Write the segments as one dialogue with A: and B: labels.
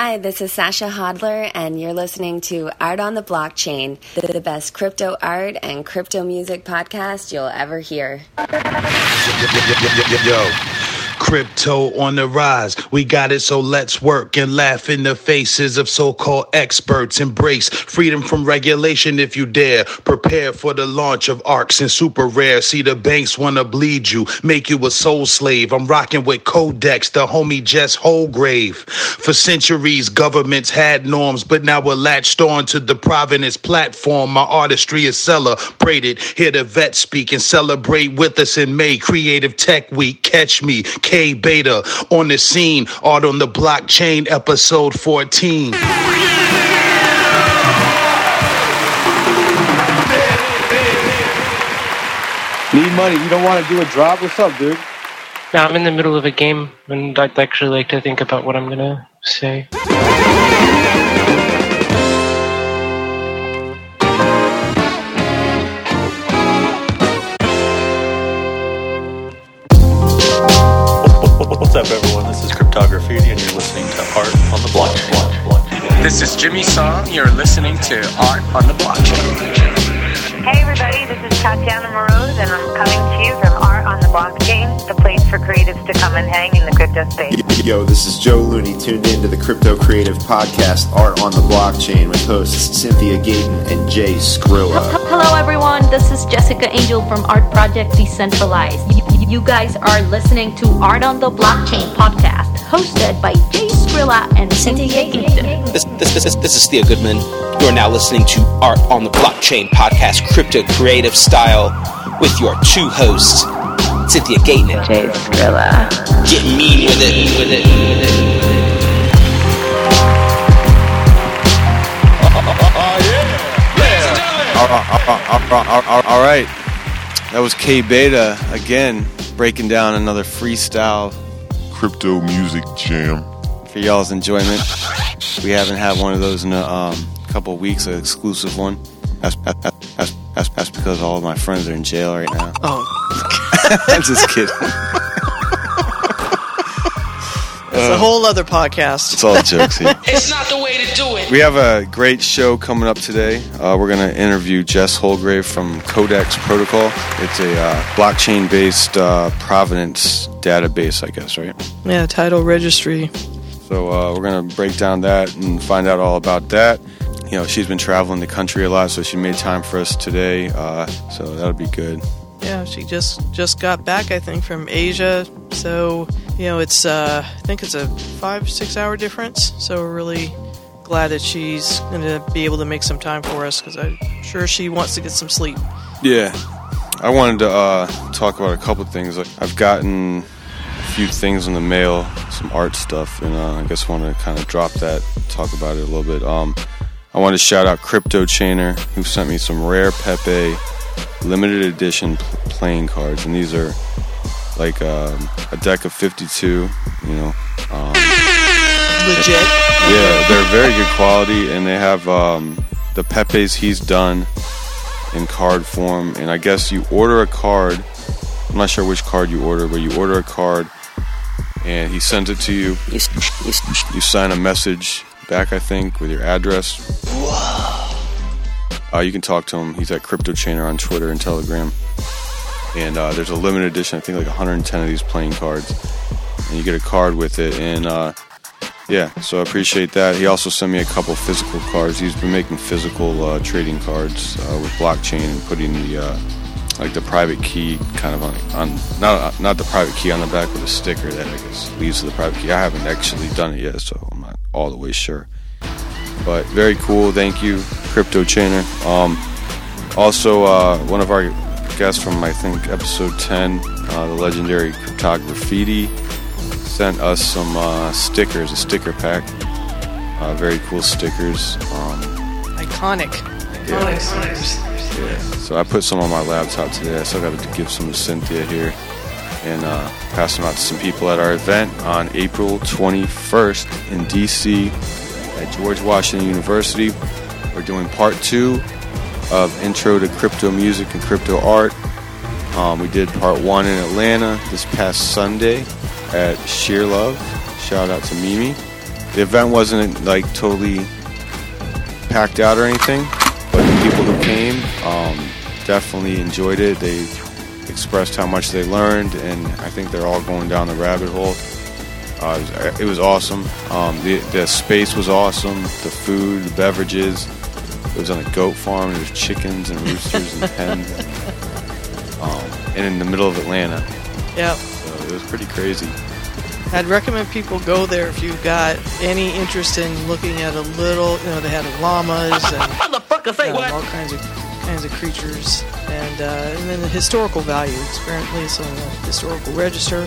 A: Hi, this is Sasha Hodler, and you're listening to Art on the Blockchain, the, best crypto art and crypto music podcast you'll ever hear.
B: Yo, crypto on the rise. We got it, so let's work and laugh in the faces of so called experts. Embrace freedom from regulation if you dare. Prepare for the launch of ARCs and super rare. See, the banks want to bleed you, make you a soul slave. I'm rocking with Codex, the homie Jess Houlgrave. For centuries, governments had norms, but now we're latched on to the provenance platform. My artistry is celebrated. Hear the vet speak and celebrate with us in May. Creative Tech Week. Catch me, K Beta, on the scene. Art on the Blockchain, episode 14.
C: Need money. You don't want to do a drop? What's up, dude?
D: Now I'm in the middle of a game, and I'd actually like to think about what I'm gonna say.
E: This is
F: Jimmy Song. You're listening to Art on the Blockchain.
G: Hey everybody, this is Tatiana Moroz and I'm coming to you from Art on the Blockchain, the place for creatives to come and hang in the crypto space.
H: Yo, this is Joe Looney, tuned in to the Crypto Creative Podcast, Art on the Blockchain, with hosts Cynthia Gayton and Jay Skrilla.
I: Hello, everyone. This is Jessica Angel from Art Project Decentralized. You, you guys are listening to Art on the Blockchain podcast, hosted by Jay Skrilla and Cynthia Gayton.
J: This, this, this, is, this is Thea Goodman. You are now listening to Art on the Blockchain podcast, crypto creative style, with your two hosts, Cynthia Gayton and
G: Jay Skrilla.
J: Get mean with it, with it, with it.
C: All right. That was K Beta again, breaking down another freestyle
K: crypto music jam.
C: for y'all's enjoyment. We haven't had one of those in a um, couple of weeks, an exclusive one. That's, that- that- that's, that's, that's because all of my friends are in jail right now.
L: Oh,
C: I'm just kidding.
L: It's a whole other podcast.
C: It's all jokes here.
F: It's not the way to do it.
C: We have a great show coming up today. Uh, we're going to interview Jess Houlgrave from Codex Protocol. It's a uh, blockchain based uh, provenance database, I guess, right?
L: Yeah, title registry.
C: So uh, we're going to break down that and find out all about that. You know, she's been traveling the country a lot, so she made time for us today. Uh, so that'll be good.
L: Yeah, she just just got back, I think, from Asia. So you know, it's uh, I think it's a five six hour difference. So we're really glad that she's going to be able to make some time for us because I'm sure she wants to get some sleep.
C: Yeah. I wanted to uh, talk about a couple things. Like I've gotten a few things in the mail, some art stuff, and uh, I guess want to kind of drop that, talk about it a little bit. Um, I want to shout out Crypto Chainer, who sent me some rare Pepe limited edition pl- playing cards, and these are like um, a deck of 52. You know, um,
L: Legit.
C: yeah, they're very good quality, and they have um, the Pepe's he's done in card form. And I guess you order a card. I'm not sure which card you order, but you order a card, and he sends it to you.
J: You, s- you, s-
C: You sign a message back, I think, with your address. Uh, you can talk to him. He's at Crypto Chainer on Twitter and Telegram. And uh, there's a limited edition, I think like 110 of these playing cards. And you get a card with it. And uh, yeah, so I appreciate that. He also sent me a couple physical cards. He's been making physical uh, trading cards uh, with blockchain and putting the uh, like the private key kind of on, on not not the private key on the back with a sticker that I guess leads to the private key. I haven't actually done it yet, so I'm not all the way sure. But very cool. Thank you, Crypto Chainer. Um, also, uh, one of our guests from I think episode 10, uh, the legendary Cryptograffiti, sent us some uh, stickers, a sticker pack. Uh, very cool stickers. Um,
L: Iconic. Iconic stickers.
C: yeah. So I put some on my laptop today. I still got to give some to Cynthia here and uh, pass them out to some people at our event on April 21st in DC at George Washington University. We're doing part two of Intro to Crypto Music and Crypto Art. Um, we did part one in Atlanta this past Sunday at Shear Love. Shout out to Mimi. the event wasn't like totally packed out or anything, but the people who came um, definitely enjoyed it. They expressed how much they learned, and I think they're all going down the rabbit hole. Uh, it, was, it was awesome. Um, the, the space was awesome. The food, the beverages. It was on a goat farm. There was chickens and roosters and hens. Um, and in the middle of Atlanta.
L: Yep.
C: So it was pretty crazy.
L: I'd recommend people go there if you've got any interest in looking at a little. You know, they had llamas and all kinds of kinds of creatures, and uh, and then the historical value. It's apparently it's on the historical register,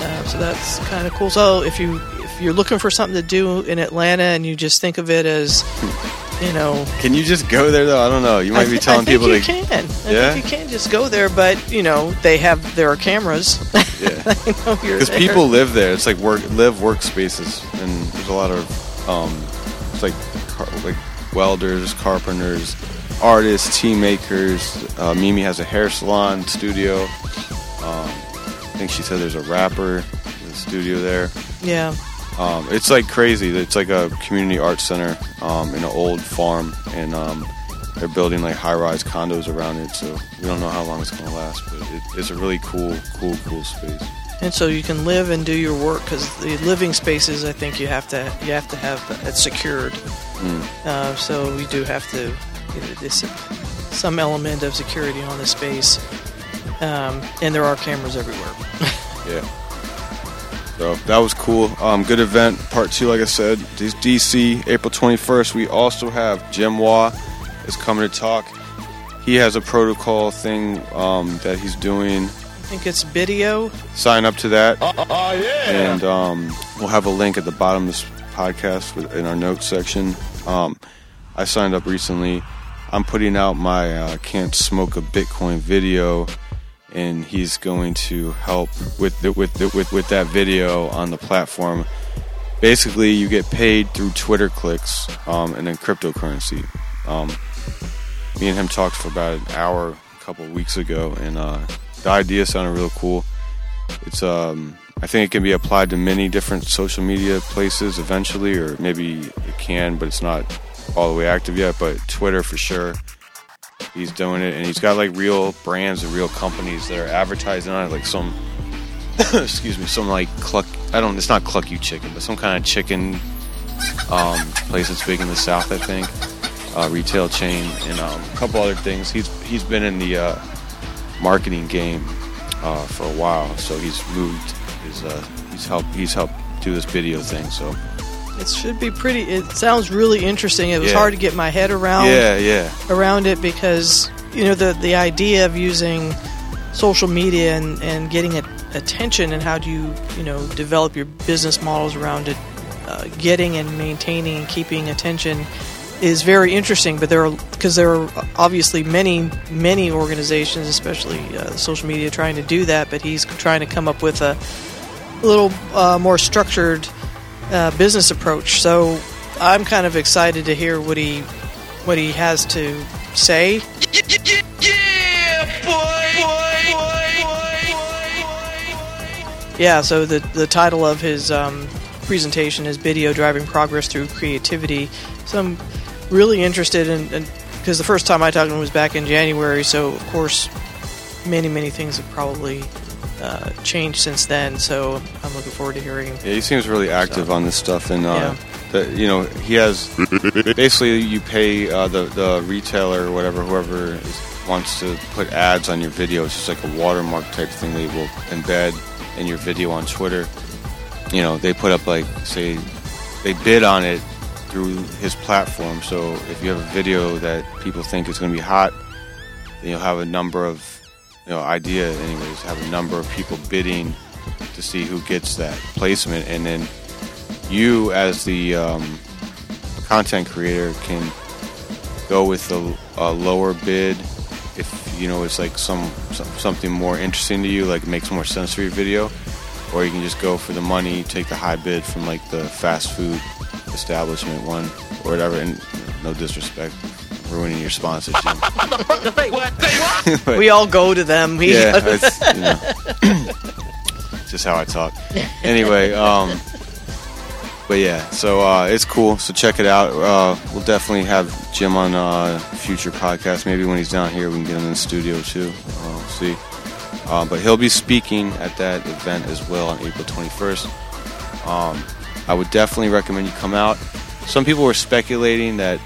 L: uh, so that's kind of cool. So if you if you're looking for something to do in Atlanta and you just think of it as you know.
C: Can you just go there though? I don't know. You might
L: I
C: be telling people
L: you
C: to.
L: can. I
C: Yeah?
L: think you can just go there, but you know they have there are cameras.
C: Yeah.
L: I know you're
C: Because people live there. It's like work, live workspaces, and there's a lot of, um, it's like, car, like welders, carpenters, artists, tea makers. Uh, Mimi has a hair salon studio. Um, think she said there's a rapper in the studio there.
L: Yeah.
C: Um, it's like crazy. It's like a community arts center um, in an old farm, and um, they're building like high-rise condos around it. So we don't know how long it's going to last, but it, it's a really cool, cool, cool space.
L: And so you can live and do your work because the living spaces, I think you have to you have to have it secured.
C: Mm.
L: Uh, so we do have to you know, this some element of security on the space, um, and there are cameras everywhere.
C: Yeah. So that was cool. Um, good event. Part two, like I said, this DC, April 21st. We also have Jim Waugh is coming to talk. He has a protocol thing um, that he's doing.
L: I think it's video.
C: Sign up to that. Oh, yeah. And um, we'll have a link at the bottom of this podcast in our notes section. Um, I signed up recently. I'm putting out my uh, Can't Smoke a Bitcoin video, and he's going to help with the, with, the, with with that video on the platform. Basically, you get paid through Twitter clicks um, and then cryptocurrency. Um, me and him talked for about an hour a couple weeks ago, and uh, the idea sounded real cool. It's um, I think it can be applied to many different social media places eventually, or maybe it can, but it's not all the way active yet. But Twitter for sure, he's doing it, and he's got like real brands and real companies that are advertising on it, like some, excuse me, some like cluck. I don't. It's not Cluck You Chicken, but some kind of chicken um, place that's big in the South, I think. Uh, retail chain and um, a couple other things. He's he's been in the uh, marketing game uh, for a while, so he's moved. His, uh, he's helped. He's helped do this video thing. So
L: It should be pretty. It sounds really interesting. It was
C: Yeah.
L: hard to get my head around.
C: Yeah, yeah.
L: Around it because you know the the idea of using social media and and getting it attention and how do you you know develop your business models around it, uh, getting and maintaining and keeping attention is very interesting. But there are because there are obviously many many organizations, especially uh, social media, trying to do that. But he's trying to come up with a little uh, more structured uh, business approach. So I'm kind of excited to hear what he what he has to say. Yeah. So the the title of his um, presentation is "Video Driving Progress Through Creativity." So I'm really interested in because the first time I talked to him was back in January. So of course, many many things have probably uh, changed since then. So I'm looking forward to hearing.
C: Yeah, he seems really active on this stuff, and uh,
L: Yeah.
C: the, you know he has basically you pay uh, the the retailer or whatever whoever is, wants to put ads on your video. It's just like a watermark type thing they will embed in your video on Twitter. You know they put up like say they bid on it through his platform. So if you have a video that people think is going to be hot, you'll have a number of you know idea anyways have a number of people bidding to see who gets that placement. And then you as the um, content creator can go with a, lower bid if you know it's like some, some something more interesting to you like makes more sense for your video. Or you can just go for the money take the high bid from like the fast food establishment one or whatever and no disrespect ruining your sponsorship But-
L: we all go to them. We
C: yeah, it's, you know, just how I talk. Anyway, um, but yeah, so uh, it's cool. So check it out. Uh, we'll definitely have Jim on uh, future podcasts. Maybe when he's down here, we can get him in the studio too. Uh, we'll see. Uh, but he'll be speaking at that event as well on April 21st. Um, I would definitely recommend you come out. Some people were speculating that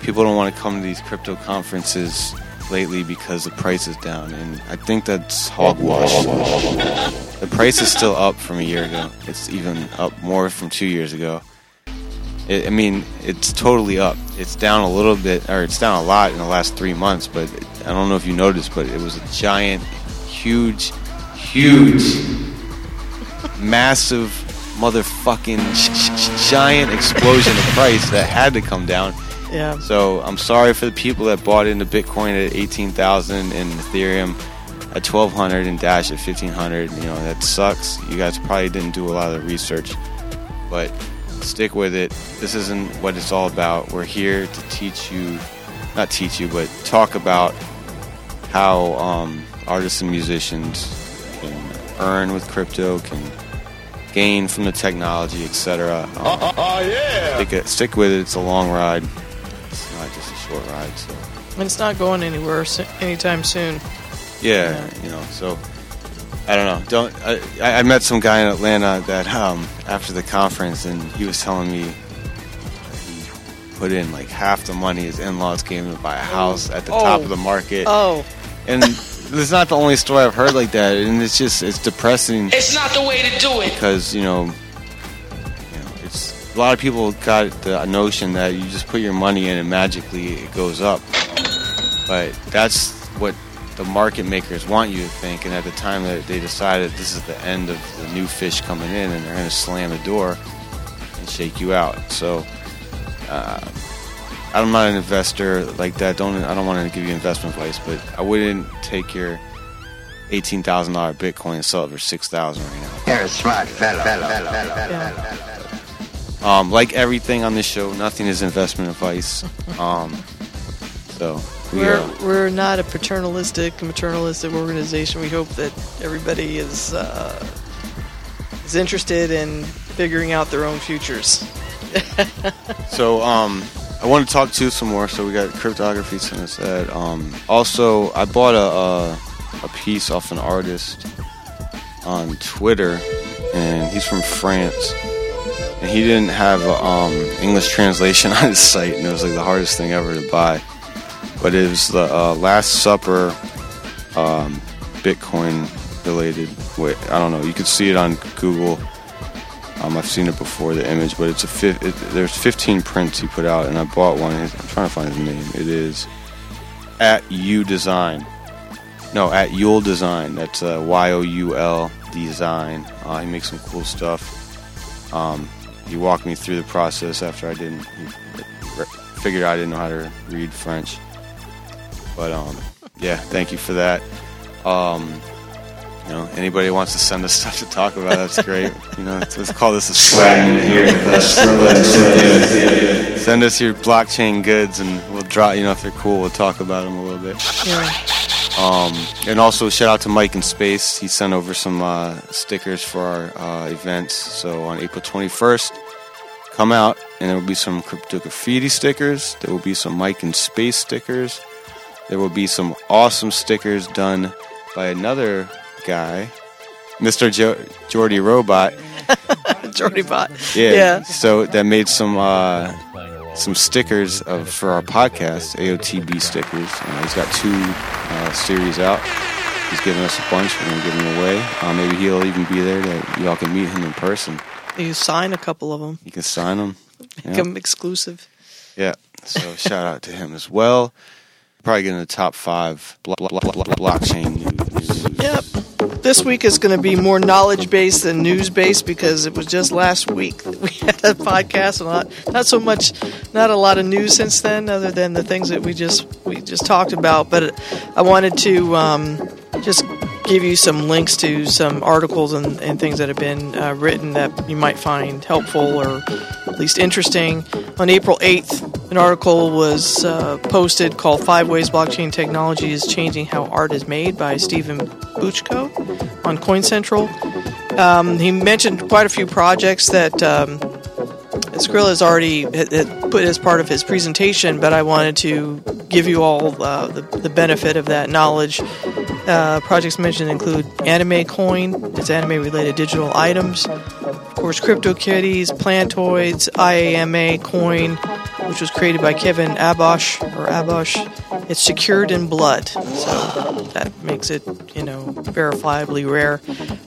C: people don't want to come to these crypto conferences lately because the price is down, and I think that's hogwash. The price is still up from a year ago. It's even up more from two years ago. It, I mean, it's totally up. It's down a little bit, or it's down a lot in the last three months. But I don't know if you noticed, but it was a giant, huge, huge, massive, motherfucking giant explosion of price that had to come down.
L: Yeah.
C: So I'm sorry for the people that bought into Bitcoin at 18,000 and Ethereum at 1200 and Dash at 1500. You know, that sucks. You guys probably didn't do a lot of the research, but stick with it. This isn't what it's all about. We're here to teach you, not teach you, but talk about how um, artists and musicians can earn with crypto, can gain from the technology, etc. Um,
K: Oh, yeah.
C: stick, it, stick with it. It's a long ride. It's not a ride. So
L: And it's not going anywhere anytime soon.
C: yeah, you know. So I don't know. Don't I, I I met some guy in Atlanta that um, after the conference, and he was telling me he put in like half the money his in-laws gave him to buy a house at the top
L: Oh.
C: of the market.
L: Oh.
C: And this is not the only story I've heard like that, and it's just it's depressing.
M: It's not the way to do it.
C: because you know, you know, it's a lot of people got the notion that you just put your money in and magically it goes up, but that's what the market makers want you to think. And at the time that they decided this is the end of the new fish coming in, and they're going to slam the door and shake you out. So. Uh, I'm not an investor like that. Don't I don't want to give you investment advice, but I wouldn't take your eighteen thousand dollar Bitcoin and sell it for 6,000 right now.
N: You're a smart fellow.
C: Um, like everything on this show, nothing is investment advice. Um, so we
L: We're,
C: uh,
L: we're not a paternalistic, maternalistic organization. We hope that everybody is uh, is interested in figuring out their own futures.
C: so um, I want to talk to you some more. So we got Cryptograffiti sent us that. Um, also, I bought a, a a piece off an artist on Twitter, and he's from France. And he didn't have um, English translation on his site, and it was like the hardest thing ever to buy. But it was the uh, Last Supper um, Bitcoin related. Wait, I don't know. You could see it on Google. Um, I've seen it before, the image, but it's a fi- it, there's 15 prints he put out, and I bought one. I'm trying to find his name. It is at U Design. No, at Yule Design. That's uh, Y O U L Design. Uh, he makes some cool stuff. Um, he walked me through the process after I didn't he re- figured I didn't know how to read French. But um, yeah, thank you for that. Um, you know, anybody wants to send us stuff to talk about, that's great. You know, let's, let's call this a swag in here. Send us your blockchain goods, and we'll draw. You know, if they're cool, we'll talk about them a little bit.
L: Yeah.
C: Um, and also shout out to Mike in Space. He sent over some uh, stickers for our uh, events. So on April 21st, come out, and there will be some crypto graffiti stickers. There will be some Mike in Space stickers. There will be some awesome stickers done by another guy, Mr. Jo- Jordy Robot.
L: Jordy Bot.
C: Yeah.
L: Yeah.
C: So that made some uh, some stickers of for our podcast, AOTB stickers. Uh, he's got two uh, series out. He's giving us a bunch. We're gonna give them away. Uh, maybe he'll even be there that y'all can meet him in person.
L: You sign a couple of them.
C: You can sign them.
L: Make them exclusive.
C: Yeah. So shout out to him as well. Probably get in the top five blo- blo- blo- blo- blockchain news.
L: Yep. This week is going to be more knowledge based than news based because it was just last week that we had a podcast and not not so much, not a lot of news since then, other than the things that we just we just talked about. But I wanted to um, just give you some links to some articles and, and things that have been uh, written that you might find helpful or at least interesting. On April 8th, an article was uh, posted called Five Ways Blockchain Technology is Changing How Art is Made by Steven Buchko on CoinCentral. Um, he mentioned quite a few projects that um, Skrilla has already put as part of his presentation, but I wanted to give you all uh, the, the benefit of that knowledge. Uh, projects mentioned include Anime Coin, it's anime related digital items, of course, CryptoKitties, Plantoids, IAMA Coin, which was created by Kevin Abosch or Abosch. It's secured in blood, so that makes it, you know, verifiably rare.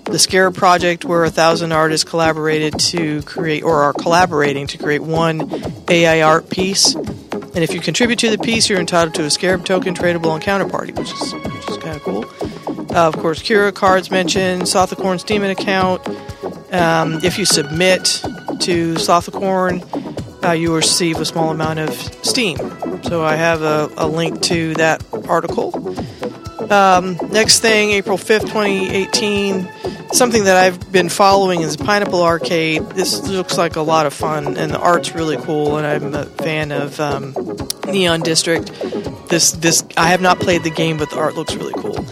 L: The Scarab Project, where a thousand artists collaborated to create, or are collaborating to create one AI art piece. And if you contribute to the piece, you're entitled to a Scarab token tradable on Counterparty, which is which is kind of cool. Uh, of course, Curio Cards mentioned, Slothicorn Steemit account. Um, if you submit to Slothicorn, uh, you receive a small amount of Steem. So I have a, a link to that article. Um, next thing, April 5th, 2018, something that I've been following is Pineapple Arcade. This looks like a lot of fun, and the art's really cool, and I'm a fan of um, Neon District. This, this, I have not played the game, but the art looks really cool.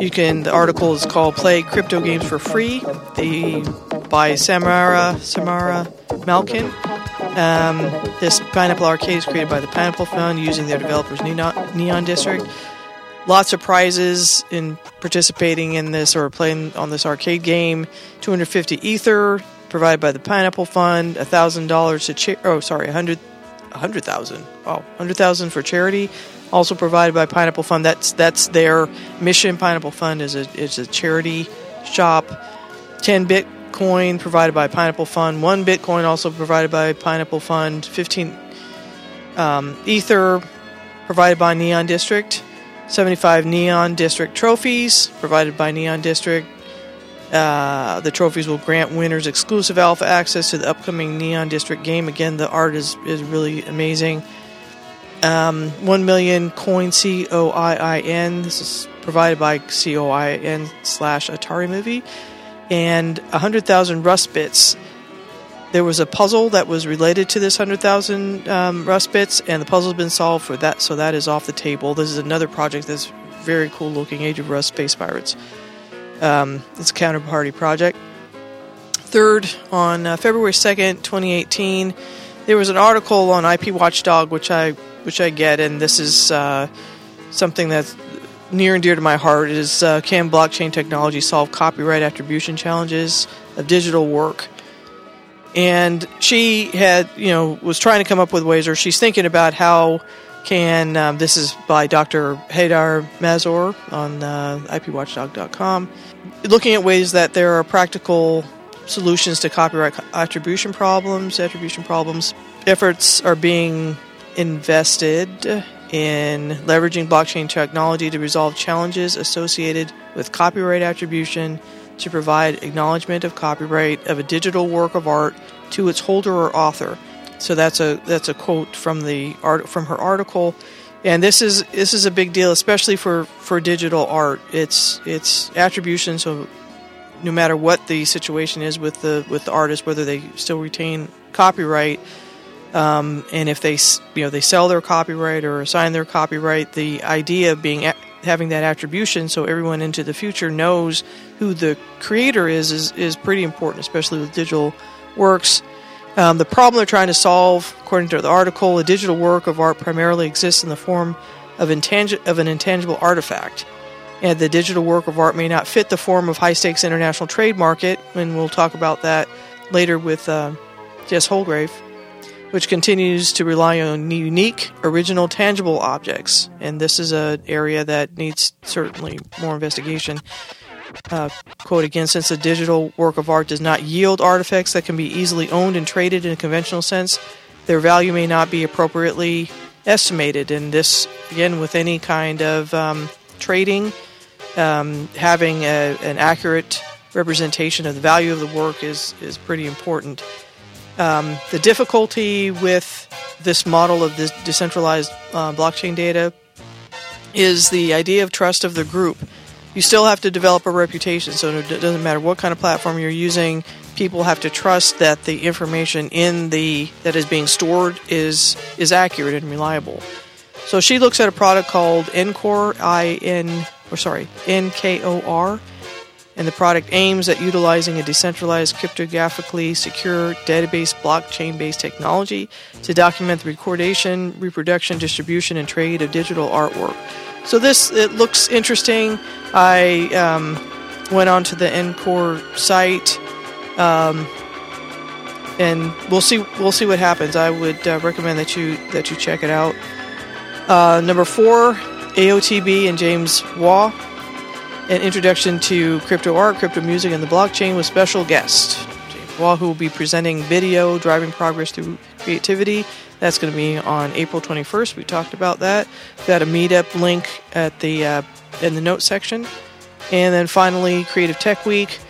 L: You can. The article is called "Play Crypto Games for Free." They by Samara Samara Malkin. Um, this Pineapple Arcade is created by the Pineapple Fund using their developers Neon, Neon District. Lots of prizes in participating in this or playing on this arcade game. 250 ether provided by the Pineapple Fund. thousand dollars to cha- oh sorry, a hundred, a hundred thousand. Oh, hundred thousand for charity. Also provided by Pineapple Fund. That's that's their mission. Pineapple Fund is a is a charity shop. 10 Bitcoin provided by Pineapple Fund. One Bitcoin also provided by Pineapple Fund. 15 um, Ether provided by Neon District. 75 Neon District trophies provided by Neon District. Uh, the trophies will grant winners exclusive alpha access to the upcoming Neon District game. Again, the art is, is really amazing. Um, 1 million coin C O I I N. This is provided by C O I N slash Atari movie. And 100,000 Rust bits. There was a puzzle that was related to this 100,000 um, Rust bits, and the puzzle's been solved for that, so that is off the table. This is another project that's very cool looking Age of Rust Space Pirates. Um, it's a counterparty project. Third, on uh, February 2nd, 2018, there was an article on IP Watchdog, which I which I get, and this is uh, something that's near and dear to my heart. Is uh, can blockchain technology solve copyright attribution challenges of digital work? And she had, you know, was trying to come up with ways, or she's thinking about how can um, this is by Dr. Haydar Mazor on uh, IPWatchdog.com, looking at ways that there are practical solutions to copyright attribution problems. Attribution problems efforts are being invested in leveraging blockchain technology to resolve challenges associated with copyright attribution to provide acknowledgement of copyright of a digital work of art to its holder or author. So that's a that's a quote from the art from her article, and this is this is a big deal, especially for, for digital art. It's it's attribution. So no matter what the situation is with the with the artist, whether they still retain copyright, um, and if they you know they sell their copyright or assign their copyright, the idea of being having that attribution, so everyone into the future knows who the creator is, is is pretty important, especially with digital works. Um, the problem they're trying to solve, according to the article, a digital work of art primarily exists in the form of, intang- of an intangible artifact. And the digital work of art may not fit the form of high stakes international trade market, and we'll talk about that later with uh, Jess Houlgrave, which continues to rely on unique, original, tangible objects. And this is an area that needs certainly more investigation. Uh, quote again, since a digital work of art does not yield artifacts that can be easily owned and traded in a conventional sense, their value may not be appropriately estimated. And this, again, with any kind of um, trading, um, having a, an accurate representation of the value of the work is, is pretty important. Um, the difficulty with this model of this decentralized uh, blockchain data is the idea of trust of the group you still have to develop a reputation. So it doesn't matter what kind of platform you're using. People have to trust that the information in the that is being stored is is accurate and reliable. So she looks at a product called Nkor, I N or sorry N K O R, and the product aims at utilizing a decentralized, cryptographically secure database blockchain based technology to document the recordation, reproduction, distribution, and trade of digital artwork. So this it looks interesting. I um, went onto the Encore site, um, and we'll see we'll see what happens. I would uh, recommend that you that you check it out. Uh, number four, AOTB and James Waugh an introduction to crypto art, crypto music, and the blockchain with special guest James Waugh, who will be presenting video, driving progress through creativity. That's going to be on April 21st. We talked about that. We've got a meetup link at the uh, in the notes section, and then finally, Creative Tech Week.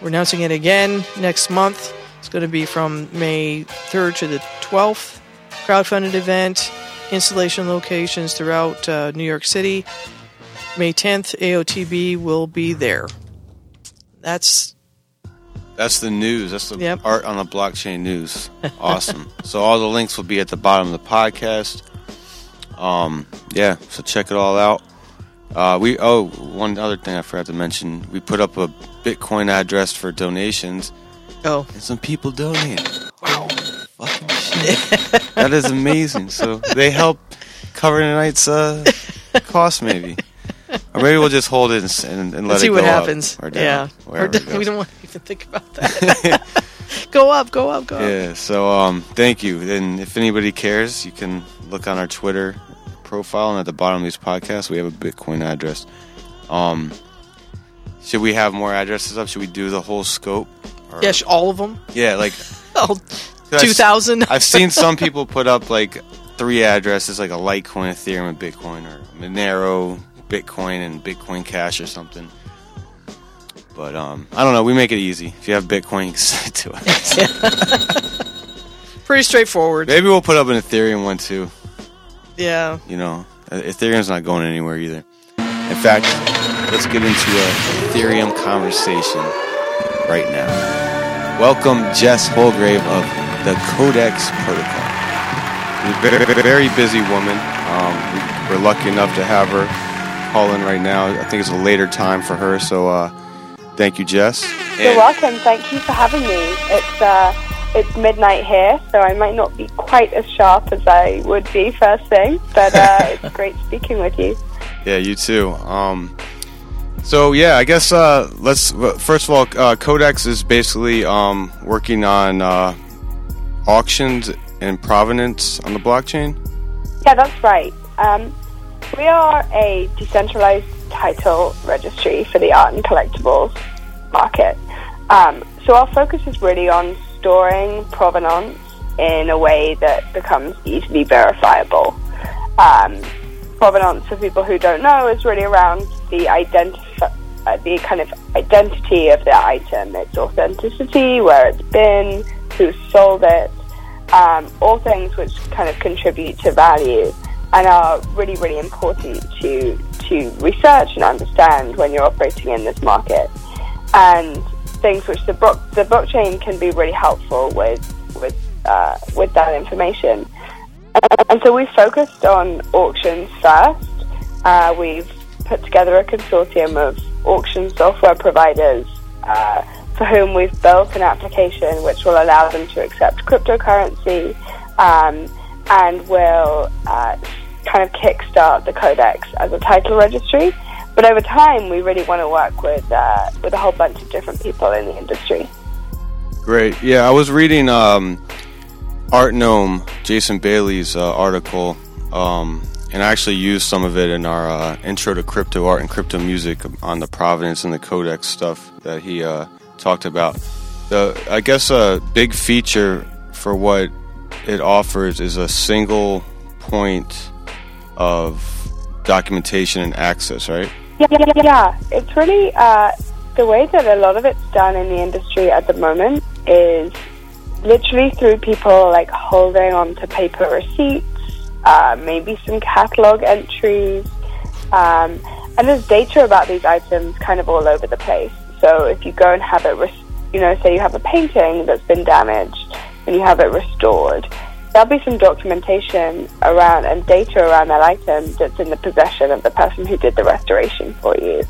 L: We're announcing it again next month. It's going to be from May 3rd to the 12th. Crowdfunded event, installation locations throughout uh, New York City. May 10th, AOTB will be there. That's
C: That's the news. That's the
L: Yep.
C: art on the blockchain news. Awesome. so all the links will be at the bottom of the podcast. Um, yeah, so check it all out. Uh, we oh one other thing I forgot to mention. We put up a Bitcoin address for donations.
L: Oh,
C: and some people donate. Wow, fucking shit. that is amazing. So they help cover tonight's uh, cost, maybe, or maybe we'll just hold it and, and, and let
L: Let's
C: it
L: see what happens.
C: or down,
L: yeah, Or
C: it
L: d-
C: goes.
L: we don't want to even think about that. go up, go up, go up.
C: Yeah, so um, thank you. And if anybody cares, you can look on our Twitter profile, and at the bottom of these podcasts, we have a Bitcoin address. Um, should we have more addresses up? Should we do the whole scope? Or-
L: Yes, all of them.
C: Yeah, like 'cause I've-
L: 2,000.
C: I've seen some people put up like three addresses, like a Litecoin, Ethereum, and Bitcoin, or Monero, Bitcoin, and Bitcoin Cash, or something. But um, I don't know. We make it easy. If you have Bitcoin, you can send it to us.
L: Pretty straightforward.
C: Maybe we'll put up an Ethereum one too.
L: Yeah.
C: You know, Ethereum's not going anywhere either. In fact, let's get into a Ethereum conversation right now. Welcome, Jess Houlgrave of the Codex Protocol. A very, very busy woman. Um, we're lucky enough to have her call in right now. I think it's a later time for her, so uh, thank you, Jess.
M: You're
C: And-
M: welcome. Thank you for having me. It's uh, it's midnight here, so I might not be quite as sharp as I would be first thing, but uh, it's great speaking with you.
C: Yeah, you too. Um, so yeah, I guess uh, let's first of all, uh, Codex is basically um, working on uh, auctions and provenance on the blockchain.
M: Yeah, that's right. Um, we are a decentralized title registry for the art and collectibles market. Um, so our focus is really on storing provenance in a way that becomes easily verifiable. Um, provenance, for people who don't know, is really around the identif- uh, the kind of identity of the item, its authenticity, where it's been, who sold it, um, all things which kind of contribute to value and are really, really important to to research and understand when you're operating in this market. And things which the blo- the blockchain can be really helpful with with uh, with that information. And so we focused on auctions first. Uh, we've put together a consortium of auction software providers uh, for whom we've built an application which will allow them to accept cryptocurrency um, and will uh, kind of kickstart the codex as a title registry. But over time, we really want to work with uh, with a whole bunch of different people in the industry.
C: Great. Yeah, I was reading um, Artnome, Jason Bailey's uh, article, um, and I actually used some of it in our uh, intro to crypto art and crypto music on the provenance and the codex stuff that he uh, talked about. The I guess a big feature for what it offers is a single point of documentation and access, right?
M: Yeah, yeah, yeah. It's really uh, the way that a lot of it's done in the industry at the moment is literally through people like holding on to paper receipts, uh, maybe some catalog entries, um, and there's data about these items kind of all over the place. So if you go and have it, you know, say you have a painting that's been damaged and you have it restored, there'll be some documentation around and data around that item that's in the possession of the person who did the restoration for you.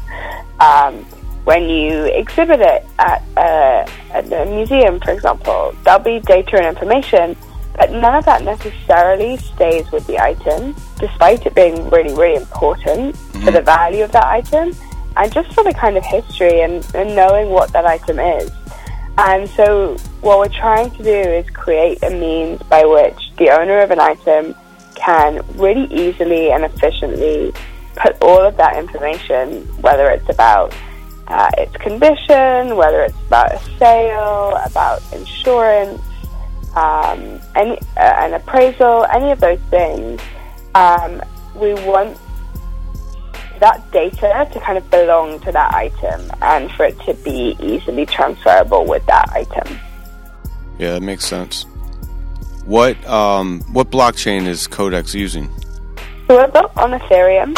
M: Um, when you exhibit it at a, at a museum, for example, there'll be data and information, but none of that necessarily stays with the item, despite it being really, really important for the value of that item and just for the kind of history and, and knowing what that item is. And so, what we're trying to do is create a means by which the owner of an item can really easily and efficiently put all of that information, whether it's about uh, its condition, whether it's about a sale, about insurance, um, any, uh, an appraisal, any of those things, um, we want that data to kind of belong to that item and for it to be easily transferable with that item.
C: Yeah, that makes sense. What um, what blockchain is Codex using?
M: So we're built on Ethereum.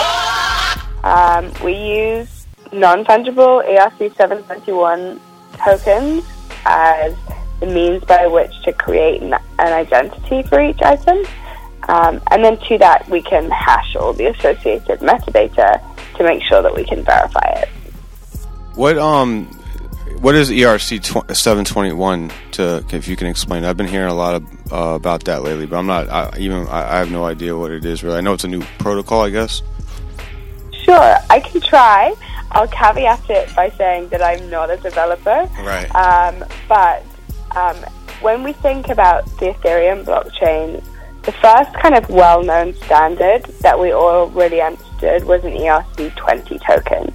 M: Um, we use non-fungible ERC721 tokens as the means by which to create an, an identity for each item. Um, and then to that, we can hash all the associated metadata to make sure that we can verify it.
C: What um, what is ERC seven twenty one? To if you can explain, I've been hearing a lot of, uh, about that lately, but I'm not I, even I, I have no idea what it is really. I know it's a new protocol, I guess.
M: Sure, I can try. I'll caveat it by saying that I'm not a developer.
C: Right.
M: Um, but um, when we think about the Ethereum blockchain, the first kind of well-known standard that we all really understood was an ERC20 token.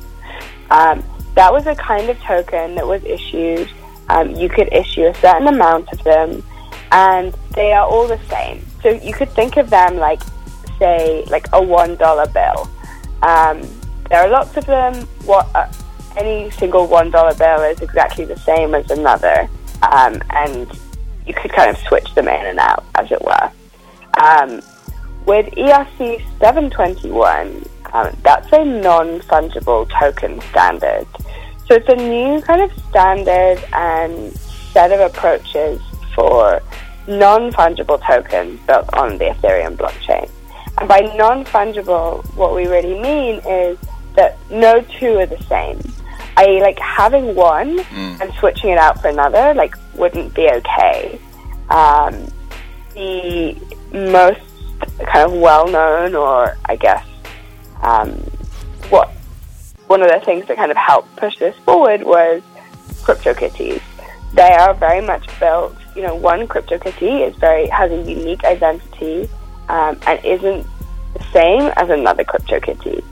M: Um, that was a kind of token that was issued. Um, you could issue a certain amount of them, and they are all the same. So you could think of them like, say, like a one dollar bill. Um, there are lots of them. What uh, any single one dollar bill is exactly the same as another, um, and you could kind of switch them in and out, as it were. Um, with ERC 721, um, that's a non-fungible token standard. So it's a new kind of standard and set of approaches for non-fungible tokens built on the Ethereum blockchain. And by non-fungible, what we really mean is that no two are the same. I like having one and switching it out for another like wouldn't be okay. Um, the most kind of well-known, or I guess, um, what one of the things that kind of helped push this forward was CryptoKitties. They are very much built. You know, one CryptoKitty is very has a unique identity um, and isn't the same as another CryptoKitty.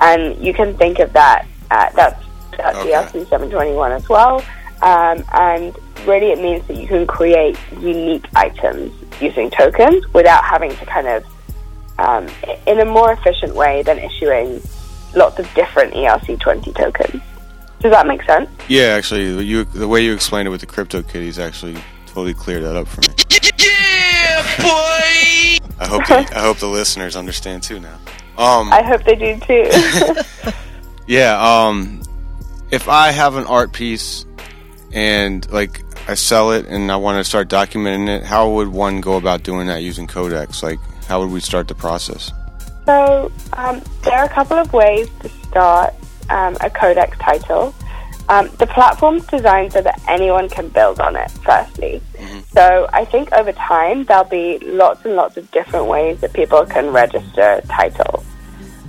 M: And you can think of that. Uh, that's that's the ERC seven twenty one as well. Um, and really, it means that you can create unique items using tokens without having to kind of um, in a more efficient way than issuing lots of different ERC20 tokens. Does that make sense?
C: Yeah, actually, you the way you explained it with the crypto kitties actually totally cleared that up for me.
F: Yeah, boy!
C: I hope the, I hope the listeners understand too now. Um,
M: I hope they do too.
C: yeah. Um, if I have an art piece and like I sell it and I want to start documenting it, how would one go about doing that using Codex? Like, how would we start the process?
M: So um, there are a couple of ways to start um, a Codex title. Um, the platform's designed so that anyone can build on it, firstly. So I think over time there'll be lots and lots of different ways that people can register titles.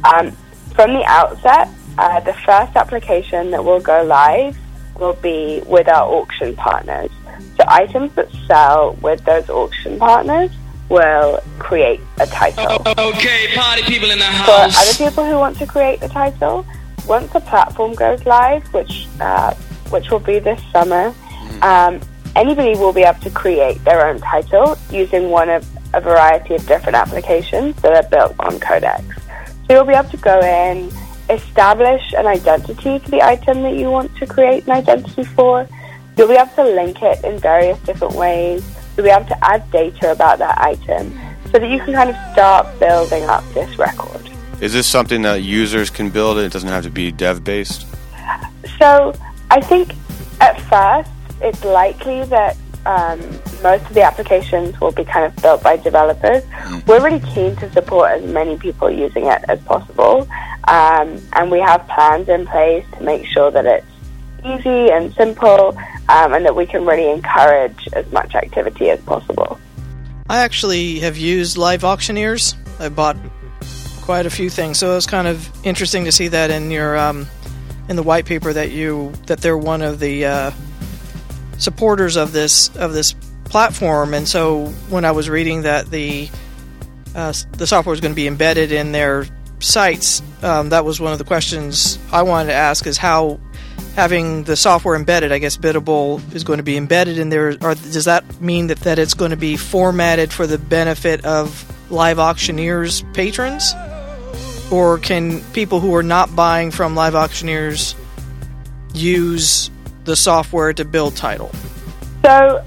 M: Um, from the outset, uh, the first application that will go live will be with our auction partners. So items that sell with those auction partners will create a title.
F: Okay, party people in the house.
M: For other people who want to create the title, once the platform goes live, which uh, which will be this summer, um, anybody will be able to create their own title using one of a variety of different applications that are built on Codex. So you'll be able to go in, establish an identity for the item that you want to create an identity for. You'll be able to link it in various different ways. You'll be able to add data about that item so that you can kind of start building up this record.
C: Is this something that users can build? It doesn't have to be dev based.
M: So I think at first it's likely that um, most of the applications will be kind of built by developers. We're really keen to support as many people using it as possible, um, and we have plans in place to make sure that it's easy and simple, um, and that we can really encourage as much activity as possible.
L: I actually have used live auctioneers. I bought quite a few things, so it was kind of interesting to see that in your um, in the white paper that you that they're one of the uh, supporters of this of this platform. And so when I was reading that the uh, the software is going to be embedded in their sites, um, that was one of the questions I wanted to ask: is how having the software embedded, I guess Biddable is going to be embedded in there, or does that mean that, that it's going to be formatted for the benefit of live auctioneers patrons? Or can people who are not buying from live auctioneers use the software to build title?
M: So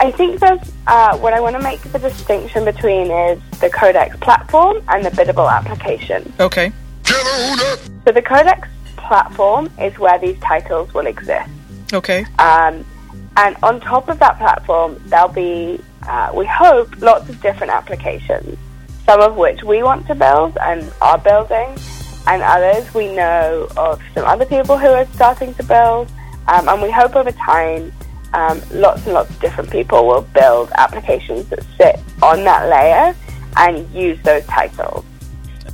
M: I think there's uh, what I want to make the distinction between is the Codex platform and the biddable application.
L: Okay.
M: So the Codex platform is where these titles will exist.
L: Okay.
M: Um, and on top of that platform, there'll be, uh, we hope, lots of different applications. Some of which we want to build and are building, and others we know of some other people who are starting to build. Um, and we hope over time um, lots and lots of different people will build applications that sit on that layer and use those titles.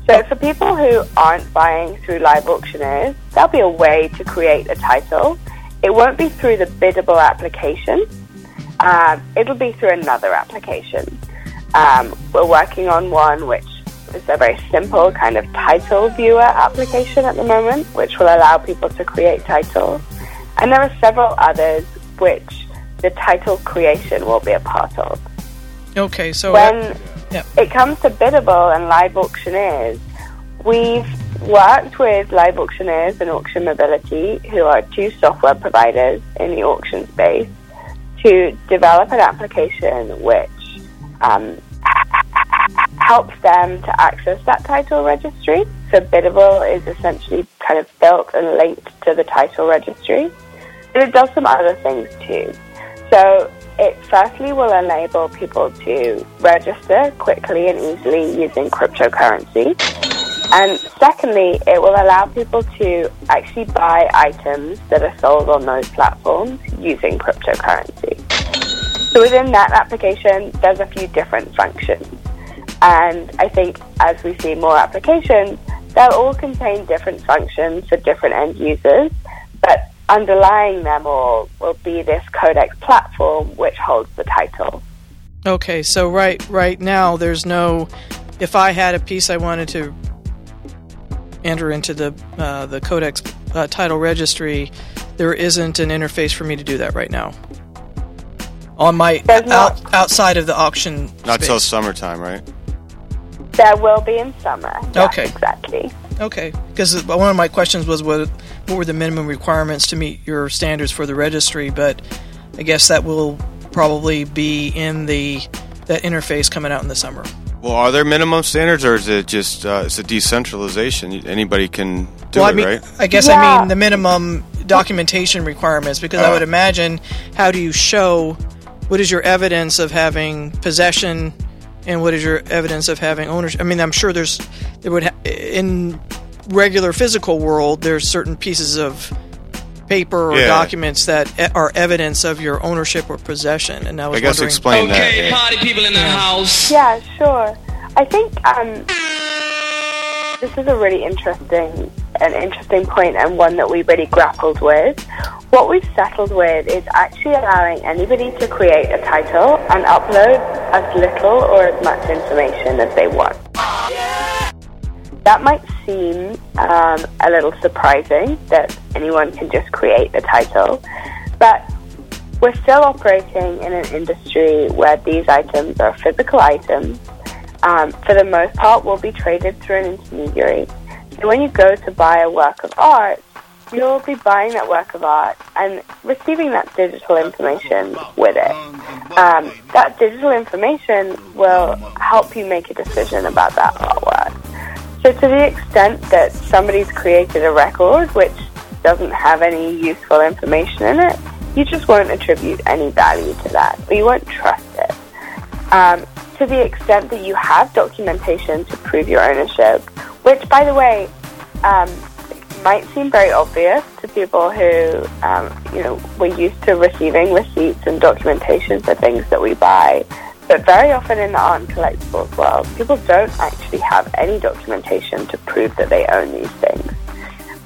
M: So for people who aren't buying through live auctioneers, there'll be a way to create a title. It won't be through the biddable application. Um, it'll be through another application. Um, we're working on one which is a very simple kind of title viewer application at the moment, which will allow people to create titles. And there are several others which the title creation will be a part of.
L: Okay, so
M: when it comes to biddable and live auctioneers, we've worked with live auctioneers and auction mobility, who are two software providers in the auction space, to develop an application which um, helps them to access that title registry. So Biddable is essentially kind of built and linked to the title registry. And it does some other things too. So it firstly will enable people to register quickly and easily using cryptocurrency. And secondly, it will allow people to actually buy items that are sold on those platforms using cryptocurrency. So within that application, there's a few different functions. And I think as we see more applications, they'll all contain different functions for different end users, but underlying them all will be this Codex platform which holds the title.
L: Okay, so right right now there's no if I had a piece I wanted to enter into the uh, the Codex uh, title registry, there isn't an interface for me to do that right now. On my out, outside of the auction,
C: Not
L: space.
C: till summertime, right?
M: There will be in summer. Yes,
L: Okay.
M: Exactly.
L: Okay, because one of my questions was what what were the minimum requirements to meet your standards for the registry, but I guess that will probably be in the that interface coming out in the summer.
C: Well, are there minimum standards, or is it just uh, it's a decentralization? Anybody can do
L: well,
C: it,
L: I mean,
C: right?
L: I guess I mean the minimum documentation requirements because I
C: Oh.
L: would imagine how do you show what is your evidence of having possession and what is your evidence of having ownership? I mean, I'm sure there's there would ha- in regular physical world there's certain pieces of paper or
C: Yeah.
L: documents that e- are evidence of your ownership or possession. And I was
C: I guess
L: wondering,
C: explain that.
N: Okay, party people in the house.
M: Yeah, sure. I think um, this is a really interesting, an interesting point, and one that we really grappled with. What we've settled with is actually allowing anybody to create a title and upload as little or as much information as they want. That might seem um, a little surprising that anyone can just create a title, but we're still operating in an industry where these items are physical items. Um, for the most part, will be traded through an intermediary. So when you go to buy a work of art, you'll be buying that work of art and receiving that digital information with it. Um, that digital information will help you make a decision about that artwork. So to the extent that somebody's created a record which doesn't have any useful information in it, you just won't attribute any value to that, or you won't trust it. Um, to the extent that you have documentation to prove your ownership, which, by the way, um, might seem very obvious to people who, um, you know, we're used to receiving receipts and documentation for things that we buy. But very often in the art and collectibles world, people don't actually have any documentation to prove that they own these things.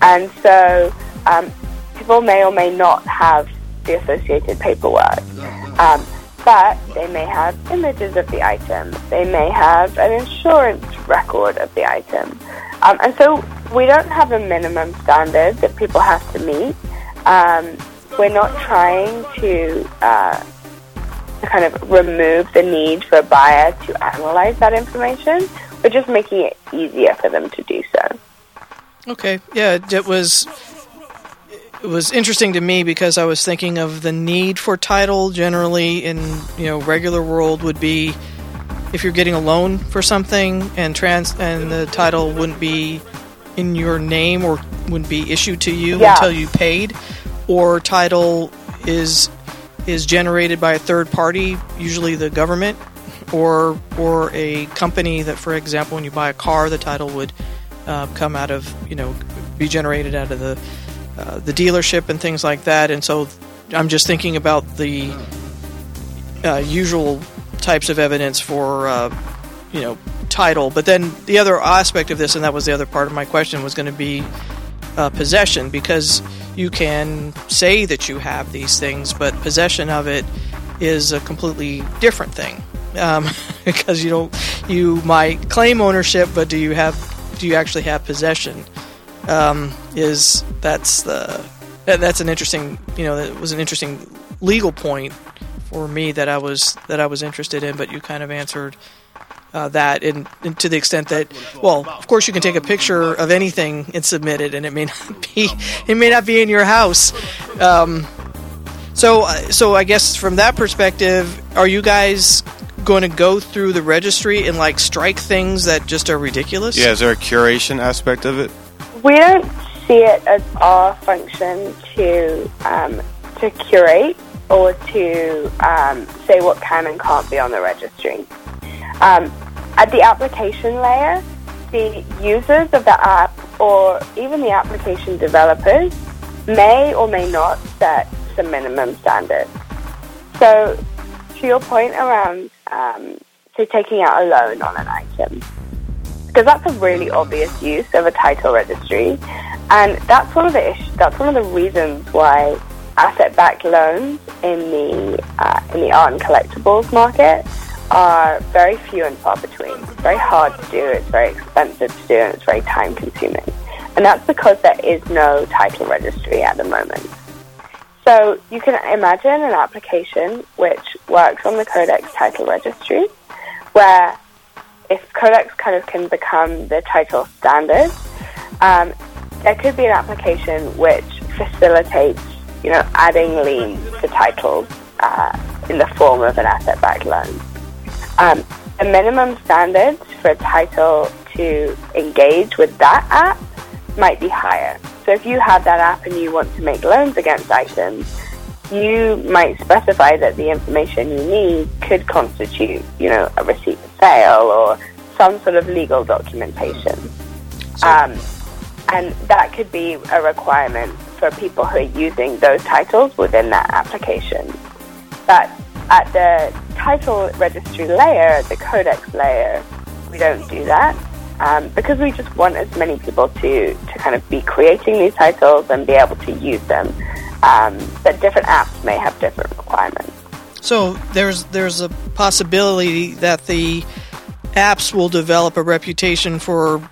M: And so um, people may or may not have the associated paperwork. Um, but they may have images of the item. They may have an insurance record of the item. Um, and so we don't have a minimum standard that people have to meet. Um, we're not trying to, uh, kind of remove the need for a buyer to analyze that information. We're just making it easier for them to do so.
L: Okay, yeah, it was it was interesting to me because I was thinking of the need for title generally in you know regular world would be if you're getting a loan for something and trans and the title wouldn't be in your name or wouldn't be issued to you
M: Yeah.
L: until you paid or title is is generated by a third party usually the government or or a company that for example when you buy a car the title would uh, come out of you know be generated out of the uh, the dealership and things like that. And so I'm just thinking about the uh, usual types of evidence for uh, you know title. But then the other aspect of this and that was the other part of my question was going to be uh, possession because you can say that you have these things but possession of it is a completely different thing. Um, because you don't you might claim ownership but do you have do you actually have possession um, is that's the that's an interesting you know that was an interesting legal point for me that I was that I was interested in but you kind of answered uh, that in to the extent that well of course you can take a picture of anything and submit it and it may not be it may not be in your house um, so so I guess from that perspective are you guys going to go through the registry and like strike things that just are ridiculous
C: Yeah, is there a curation aspect of it?
M: We don't see it as our function to um, to curate or to um, say what can and can't be on the registry. Um, at the application layer, the users of the app or even the application developers may or may not set some minimum standards. So, to your point around, um, say, taking out a loan on an item, because that's a really obvious use of a title registry, and that's one of the issues. That's one of the reasons why asset-backed loans in the uh, in the art and collectibles market are very few and far between. It's very hard to do. It's very expensive to do, and it's very time-consuming. And that's because there is no title registry at the moment. So you can imagine an application which works on the Codex title registry, where if Codex kind of can become the title standard, um, there could be an application which facilitates, you know, adding liens to titles uh, in the form of an asset-backed loan. Um, the minimum standards for a title to engage with that app might be higher. So if you have that app and you want to make loans against items, you might specify that the information you need could constitute, you know, a receipt of sale or some sort of legal documentation. Um, and that could be a requirement for people who are using those titles within that application. But at the title registry layer, the codex layer, we don't do that um, because we just want as many people to, to kind of be creating these titles and be able to use them. Um, but different apps may have different requirements.
L: So there's there's a possibility that the apps will develop a reputation for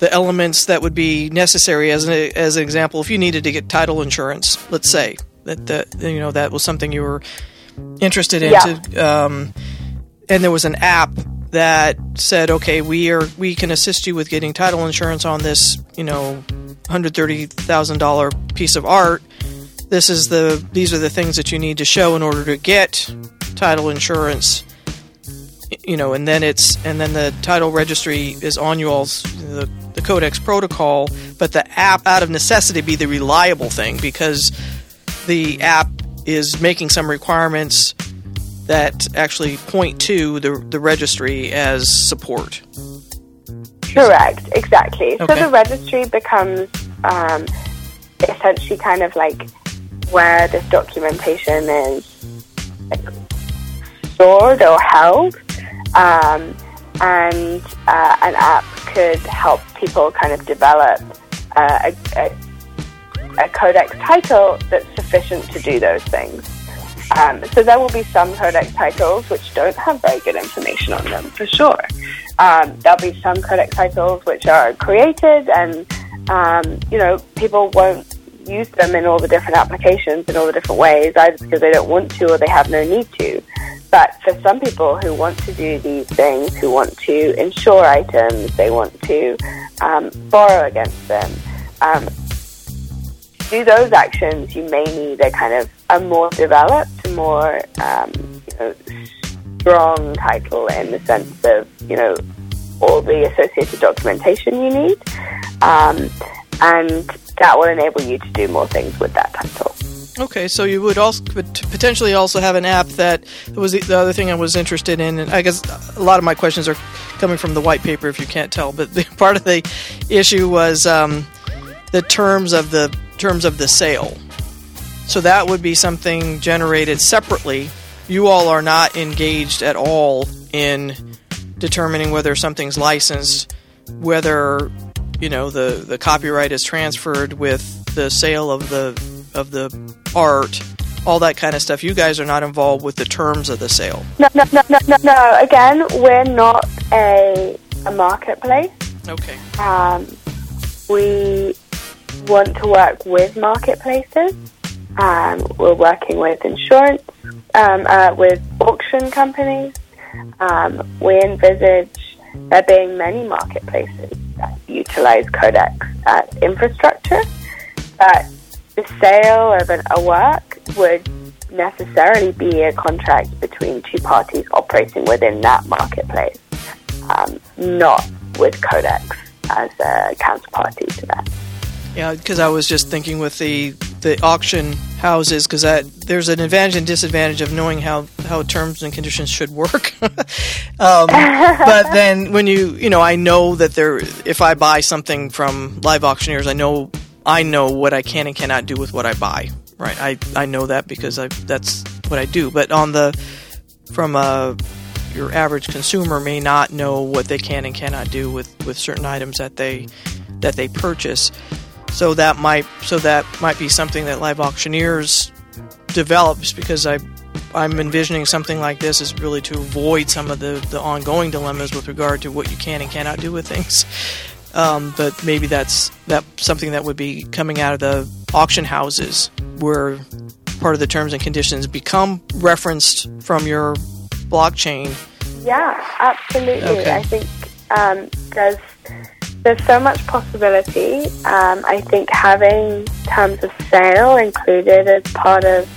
L: the elements that would be necessary. As an, as an example, if you needed to get title insurance, let's say that that you know that was something you were interested in,
M: Yeah.
L: to, um, and there was an app that said, okay, we are we can assist you with getting title insurance on this, you know, hundred thirty thousand dollar piece of art. This is the these are the things that you need to show in order to get title insurance. You know, and then it's and then the title registry is on you all's the, the Codex protocol, but the app out of necessity be the reliable thing because the app is making some requirements that actually point to the the registry as support.
M: Correct, exactly.
L: Okay.
M: So the registry becomes um, essentially kind of like where this documentation is stored or held. Um, and uh, an app could help people kind of develop uh, a, a, a, codex title that's sufficient to do those things. Um, so there will be some codex titles which don't have very good information on them, for sure. Um, there'll be some codex titles which are created and, um, you know, people won't use them in all the different applications in all the different ways, either because they don't want to or they have no need to. But for some people who want to do these things, who want to insure items, they want to um, borrow against them, um, do those actions, you may need a kind of a more developed, more um, you know, strong title in the sense of you know all the associated documentation you need, um, and that will enable you to do more things with that pencil.
L: Okay, so you would also potentially also have an app that was the, the, other thing I was interested in, and I guess a lot of my questions are coming from the white paper, if you can't tell. But the, part of the issue was um, the terms of the terms of the sale. So that would be something generated separately. You all are not engaged at all in determining whether something's licensed, whether you know the the copyright is transferred with the sale of the of the art, all that kind of stuff. You guys are not involved with the terms of the sale.
M: No, no, no, no, no. no. Again, we're not a a marketplace.
L: Okay.
M: Um, we want to work with marketplaces. Um, we're working with insurance, um, uh, with auction companies. Um, we envisage there being many marketplaces that utilize Codex as infrastructure, but the sale of an, a work would necessarily be a contract between two parties operating within that marketplace, um, not with Codex as a counterparty to that.
L: Yeah, because I was just thinking with the the auction houses, because that there's an advantage and disadvantage of knowing how how terms and conditions should work. um, but then when you you know, I know that there if I buy something from live auctioneers, I know I know what I can and cannot do with what I buy. Right, I, I know that because I that's what I do. But on the from a your average consumer may not know what they can and cannot do with, with certain items that they that they purchase. So that might so that might be something that live auctioneers develops because I I'm envisioning something like this is really to avoid some of the, the ongoing dilemmas with regard to what you can and cannot do with things. Um, but maybe that's that something that would be coming out of the auction houses, where part of the terms and conditions become referenced from your blockchain.
M: Yeah, absolutely.
L: Okay.
M: I think um, there's there's so much possibility. Um, I think having terms of sale included as part of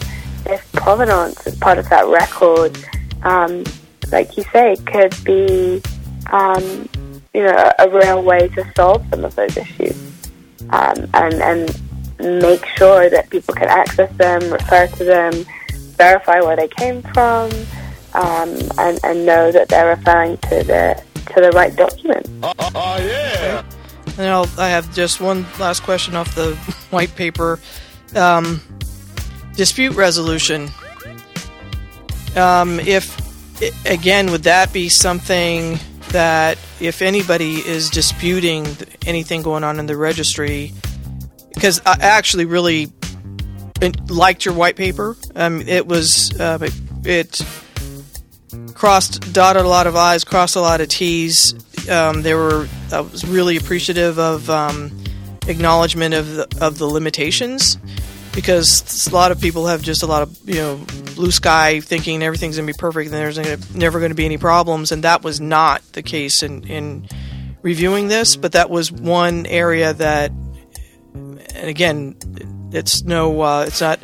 M: this provenance, as part of that record, um, like you say, could be um, you know, a real way to solve some of those issues um, and, and make sure that people can access them, refer to them, verify where they came from, um, and, and know that they're referring to the to the right document.
L: Oh, oh yeah. And I'll, I have just one last question off the white paper. Um, dispute resolution. Um, if again, would that be something that if anybody is disputing anything going on in the registry, because I actually really liked your white paper. Um, it was uh, it crossed dotted a lot of i's, crossed a lot of t's. Um, there were I was really appreciative of um, acknowledgement of the, of the limitations because a lot of people have just a lot of you know blue sky thinking everything's going to be perfect and there's gonna, never going to be any problems and that was not the case in, in reviewing this but that was one area that and again it's no uh, it's not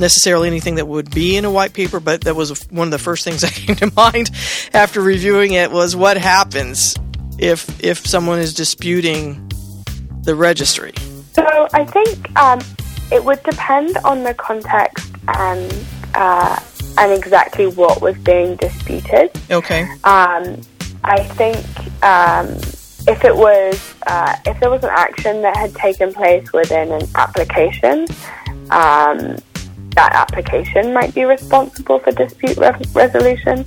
L: necessarily anything that would be in a white paper but that was one of the first things that came to mind after reviewing it was what happens if if someone is disputing the registry
M: so i think um, it would depend on the context and uh, and exactly what was being disputed.
L: Okay.
M: Um, I think um, if it was uh, if there was an action that had taken place within an application, um, that application might be responsible for dispute re- resolution.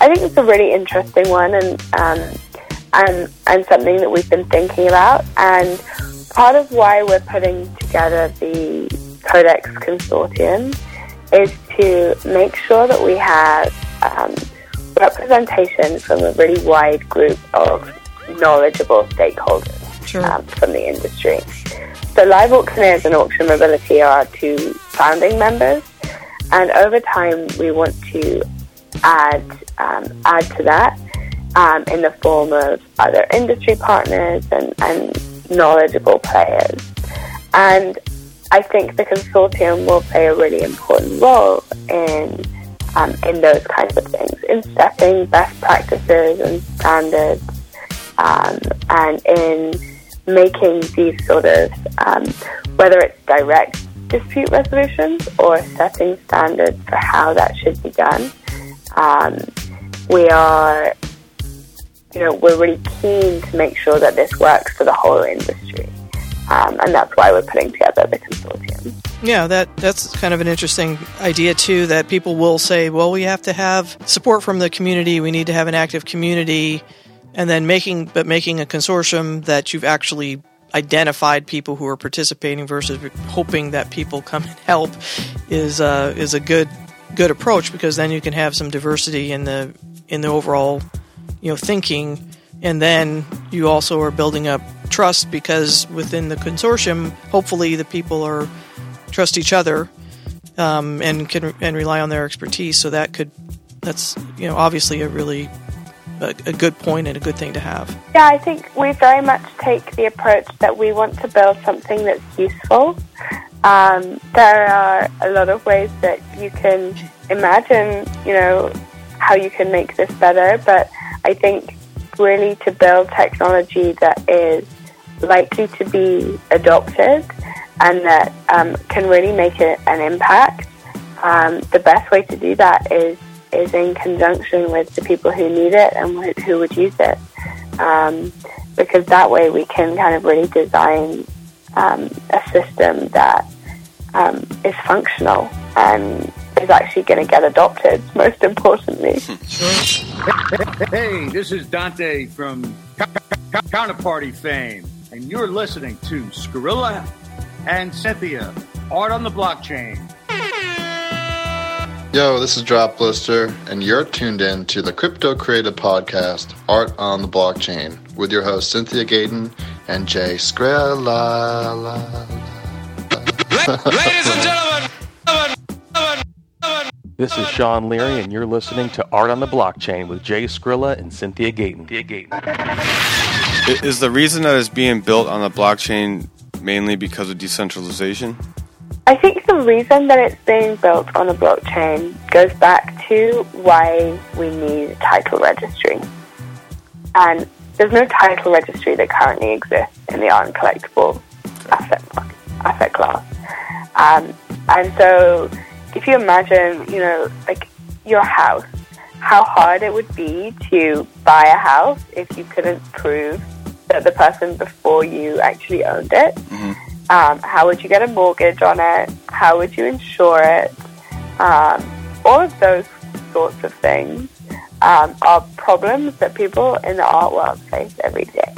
M: I think it's a really interesting one and um, and and something that we've been thinking about. And part of why we're putting together the Codex Consortium is to make sure that we have um, representation from a really wide group of knowledgeable stakeholders
L: Sure.
M: um, from the industry. So Live Auctioneers and Auction Mobility are our two founding members, and over time we want to add um, add to that um, in the form of other industry partners and, and knowledgeable players. And I think the consortium will play a really important role in um, in those kinds of things, in setting best practices and standards, um, and in making these sort of um, whether it's direct dispute resolutions or setting standards for how that should be done. Um, we are, you know, we're really keen to make sure that this works for the whole industry, um, and that's why we're putting together the consortium.
L: Yeah, that that's kind of an interesting idea too. That people will say, "Well, we have to have support from the community. We need to have an active community," and then making but making a consortium that you've actually identified people who are participating versus hoping that people come and help is uh, is a good good approach because then you can have some diversity in the in the overall you know thinking, and then you also are building up trust because within the consortium, hopefully the people are trust each other um, and can and rely on their expertise. So that could that's you know obviously a really a, a good point and a good thing to have.
M: Yeah, I think we very much take the approach that we want to build something that's useful. Um, there are a lot of ways that you can imagine, you know, how you can make this better, but I think really to build technology that is likely to be adopted and that um, can really make a, an impact, um, the best way to do that is is in conjunction with the people who need it and who would use it. Um, because that way we can kind of really design um, a system that um, is functional and is actually going to get adopted, most importantly.
O: Hey, this is Dante from Co- Co- Counterparty fame, and you're listening to Skrilla and Cynthia, Art on the Blockchain.
P: Yo, this is Drop Blister, and you're tuned in to the Crypto Creative Podcast, Art on the Blockchain, with your hosts Cynthia Gayton and Jay Skrilla.
Q: Ladies and gentlemen,
R: This is Sean Leary, and you're listening to Art on the Blockchain with Jay Skrilla and Cynthia Gayton.
C: I- Is the reason that it's being built on the blockchain mainly because of decentralization?
M: I think the reason that it's being built on a blockchain goes back to why we need a title registry. And there's no title registry that currently exists in the art and collectible asset asset class. Um, and so, if you imagine, you know, like your house, how hard it would be to buy a house if you couldn't prove that the person before you actually owned it. Um, how would you get a mortgage on it? How would you insure it? Um, all of those sorts of things um, are problems that people in the art world face every day.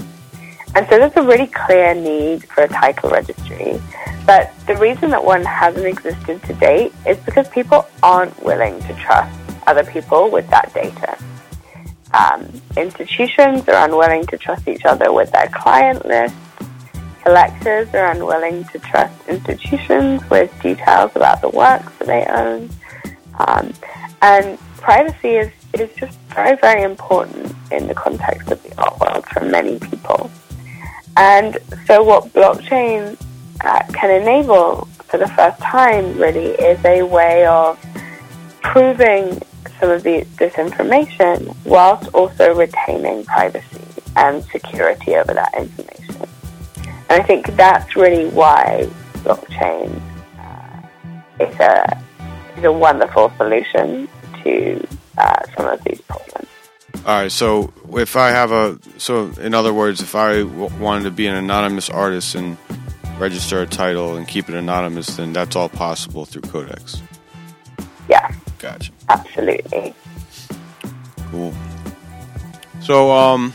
M: And so there's a really clear need for a title registry. But the reason that one hasn't existed to date is because people aren't willing to trust other people with that data. Um, institutions are unwilling to trust each other with their client list. Collectors are unwilling to trust institutions with details about the works that they own. Um, and privacy is, is just very, very important in the context of the art world for many people. And so, what blockchain uh, can enable for the first time really is a way of proving some of the, this information whilst also retaining privacy and security over that information. And I think that's really why blockchain uh, is a is a wonderful solution to uh, some of these problems.
C: All right. So if I have a, so in other words, if I w- wanted to be an anonymous artist and register a title and keep it anonymous, then that's all possible through Codex.
M: Yeah.
C: Gotcha.
M: Absolutely.
C: Cool. So, um,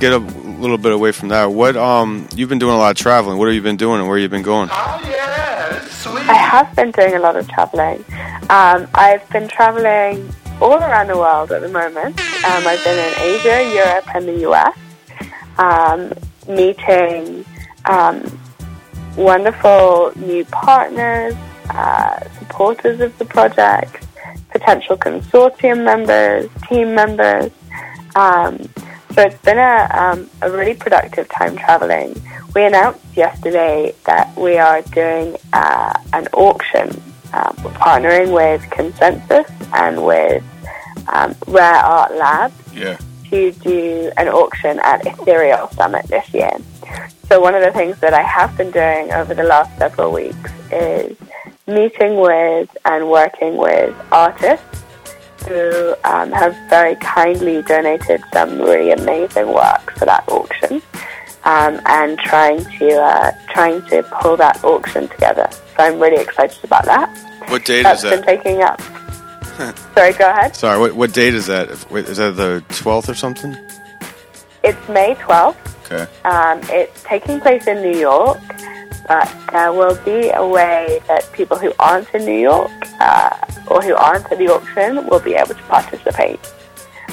C: get a little bit away from that. What, um, you've been doing a lot of traveling. What have you been doing and where have you been going?
M: I have been doing a lot of traveling. Um, I've been traveling all around the world at the moment. Um, I've been in Asia, Europe, and the US, um, meeting um, wonderful new partners, uh, supporters of the project, potential consortium members, team members. So it's been a, um, a really productive time traveling. We announced yesterday that we are doing uh, an auction. Um, we're partnering with Consensus and with um, Rare Art Labs
C: Yeah.
M: to do an auction at Ethereal Summit this year. So one of the things that I have been doing over the last several weeks is meeting with and working with artists who um, have very kindly donated some really amazing work for that auction, um, and trying to uh, trying to pull that auction together. So I'm really excited about that.
C: What date
M: That's
C: is
M: been
C: that?
M: taking up. Sorry, go ahead.
C: Sorry, what, what date is that? Is that the 12th or something?
M: It's May 12th.
C: Okay.
M: Um, it's taking place in New York, but there will be a way that people who aren't in New York uh, or who aren't at the auction will be able to participate.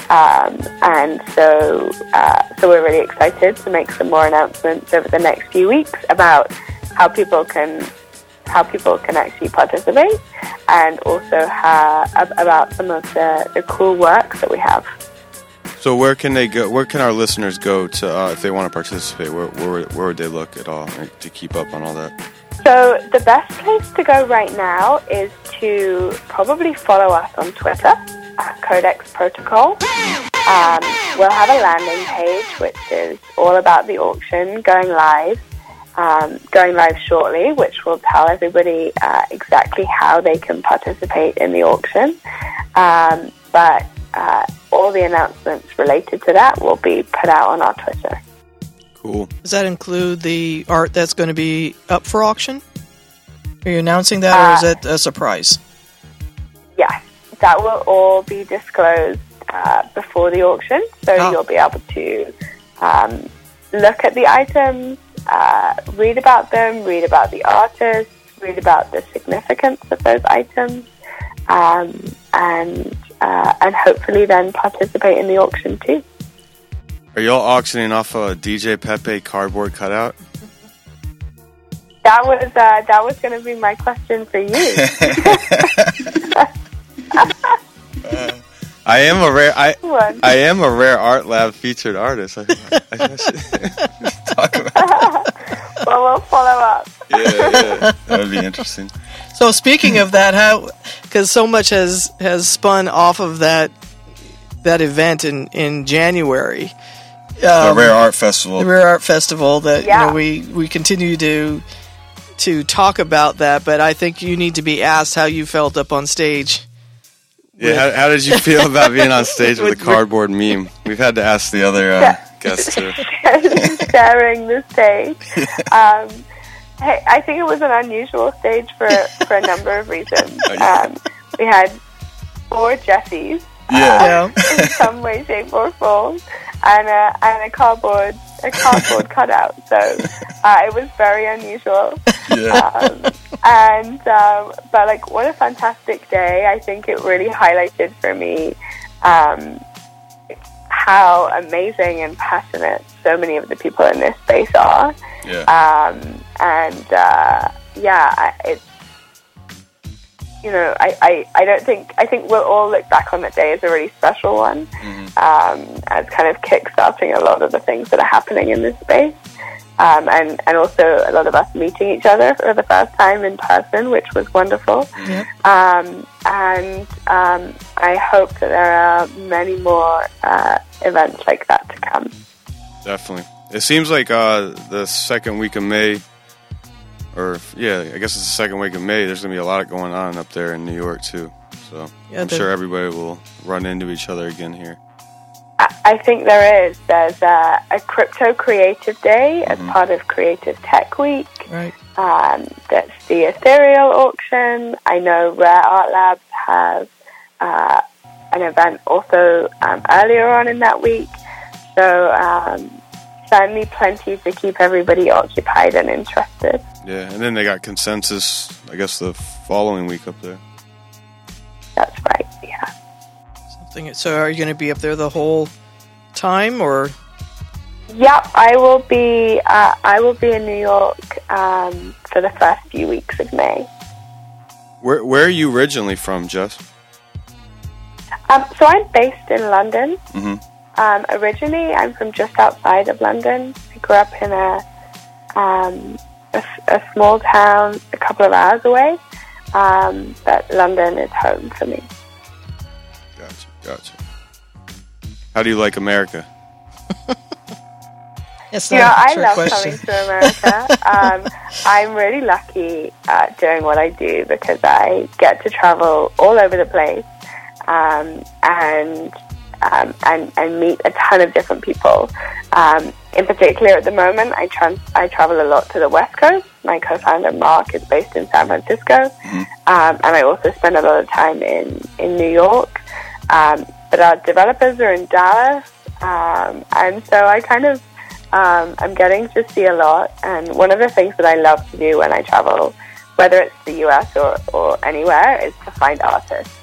M: Um, and so, uh, so we're really excited to make some more announcements over the next few weeks about how people can how people can actually participate, and also how, about some of the, the cool work that we have.
C: So where can they go? Where can our listeners go to uh, if they want to participate? Where, where where would they look at all to keep up on all that?
M: So the best place to go right now is to probably follow us on Twitter at Codex Protocol. Um, we'll have a landing page which is all about the auction going live, um, going live shortly, which will tell everybody uh, exactly how they can participate in the auction. Um, but uh, all the announcements related to that will be put out on our Twitter.
C: Cool.
L: Does that include the art that's going to be up for auction? Are you announcing that, or is
M: Uh,
L: it a surprise?
M: Yes, that will all be disclosed uh, before the auction, so you'll be able to um, look at the items, uh, read about them, read about the artists, read about the significance of those items, um, and uh, and hopefully then participate in the auction too.
C: Are y'all auctioning off a DJ Pepe cardboard cutout?
M: That was uh, that was going to be my question for you.
C: I am a rare. I I am a rare art lab featured artist. I, I, I should,
M: well, we'll follow up.
C: yeah, yeah, that would be interesting.
L: So speaking of that, how because so much has has spun off of that that event in in January,
C: the
L: um,
C: Rare Art Festival.
L: the Rare Art Festival. That you know we we continue to to talk about that, but I think you need to be asked how you felt up on stage.
C: Yeah, how, how did you feel about being on stage with a cardboard meme? We've had to ask the other uh, guests too.
M: sharing the stage. Um, hey, I think it was an unusual stage for for a number of reasons. Um, we had four Jessies,
C: Yeah.
M: in some way, shape, or form, and a and a cardboard a cardboard cutout. So uh, it was very unusual. Um, and um, but like, what a fantastic day! I think it really highlighted for me. Um, how amazing and passionate so many of the people in this space are.
C: Yeah.
M: Um, and uh, yeah, I, it's you know, I, I, I don't think I think we'll all look back on that day as a really special one, um, as kind of kickstarting a lot of the things that are happening in this space. Um, and, and also a lot of us meeting each other for the first time in person, which was wonderful. Um, and um, I hope that there are many more uh, events like that to come.
C: Definitely. It seems like uh, the second week of May, or yeah, I guess it's the second week of May. There's gonna be a lot going on up there in New York too. So
L: Yeah,
C: I'm sure everybody will run into each other again here.
M: I think there is. There's a, a crypto creative day as part of Creative Tech Week.
L: Right.
M: Um, that's the ethereal auction. I know Rare Art Labs has uh, an event also um, earlier on in that week. So um, certainly plenty to keep everybody occupied and interested.
C: Yeah, and then they got consensus. I guess the following week up there.
M: That's right. Yeah.
L: Something. So, are you going to be up there the whole time, or
M: Yep, I will be. Uh, I will be in New York um, for the first few weeks of May.
C: Where Where are you originally from, Jess?
M: Um, so I'm based in London.
C: hmm
M: Um, originally, I'm from just outside of London. I grew up in a, um, a, s- a small town a couple of hours away, um, but London is home for me.
C: Gotcha, gotcha. How do you like America?
L: It's
M: You know,
L: not a
M: I
L: trick
M: love
L: question.
M: coming to America. um, I'm really lucky uh, doing what I do because I get to travel all over the place um, and um, and and meet a ton of different people. Um, in particular, at the moment, I trans- I travel a lot to the West Coast. My co-founder Mark is based in San Francisco, um, and I also spend a lot of time in in New York. Um, but our developers are in Dallas, um, and so I kind of um, I'm getting to see a lot, and one of the things that I love to do when I travel, whether it's the US or, or anywhere, is to find artists.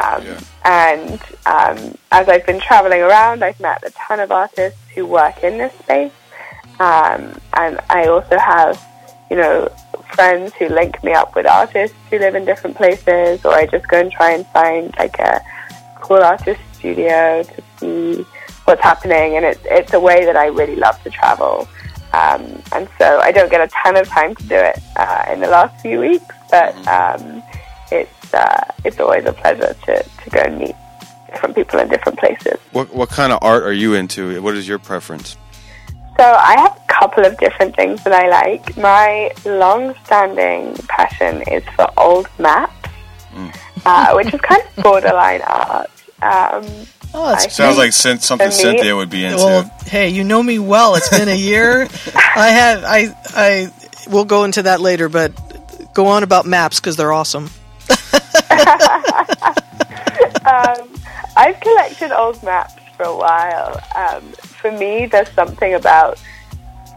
M: Um, And um, as I've been traveling around, I've met a ton of artists who work in this space, um, and I also have, you know, friends who link me up with artists who live in different places, or I just go and try and find like a cool artist studio to see what's happening, and it's it's a way that I really love to travel. Um, and so I don't get a ton of time to do it uh, in the last few weeks, but um, it's uh, it's always a pleasure to, to go and meet different people in different places.
C: What What kind of art are you into? What is your preference?
M: So I have a couple of different things that I like. My long-standing passion is for old maps, uh, which is kind of borderline art. Um,
L: Oh, that's
C: Sounds like something Cynthia would be into.
L: Well, hey, you know me well. It's been a year. I have. I. I. We'll go into that later, but go on about maps because they're awesome.
M: Um, I've collected old maps for a while. Um, for me, there's something about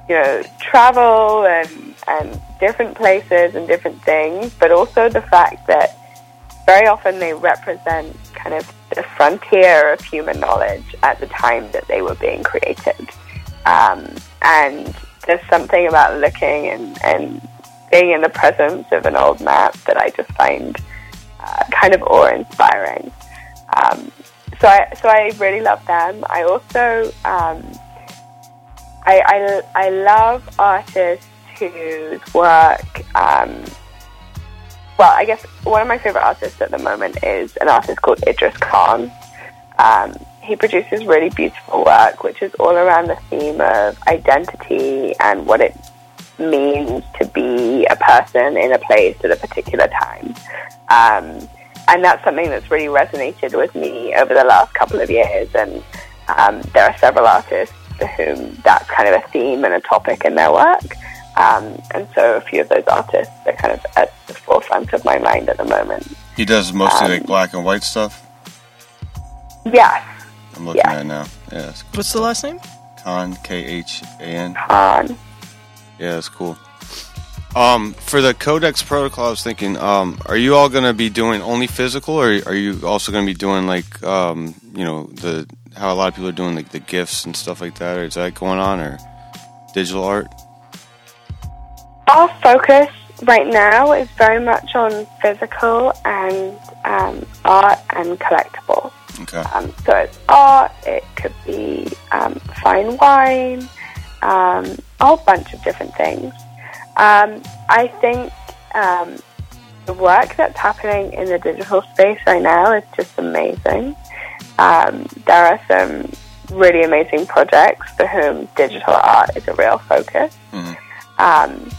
M: you know travel and and different places and different things, but also the fact that very often they represent kind of the frontier of human knowledge at the time that they were being created. Um, and there's something about looking and, and being in the presence of an old map that I just find uh, kind of awe-inspiring. Um, so I so I really love them. I also um, I, I I love artists whose work. Um, well, I guess one of my favorite artists at the moment is an artist called Idris Khan. Um, he produces really beautiful work, which is all around the theme of identity and what it means to be a person in a place at a particular time. Um, and that's something that's really resonated with me over the last couple of years. And um, there are several artists for whom that's kind of a theme and a topic in their work. Um, and so a few of those artists are kind of at the forefront of my mind at the moment.
C: He does mostly
M: Um,
C: like black and white stuff.
M: Yes,
C: I'm looking at it now. Yeah, cool.
L: What's the last name?
C: Khan K H A N.
M: Khan.
C: Yeah, that's cool. Um, for the Codex protocol, I was thinking, um, are you all going to be doing only physical, or are you also going to be doing like, um, you know, the how a lot of people are doing like the gifts and stuff like that? Or is that going on, or digital art?
M: Our focus right now is very much on physical and um, art and collectibles.
C: Okay.
M: Um, so it's art, it could be um, fine wine, um, a whole bunch of different things. Um, I think um, the work that's happening in the digital space right now is just amazing. Um, there are some really amazing projects for whom digital art is a real focus. Um,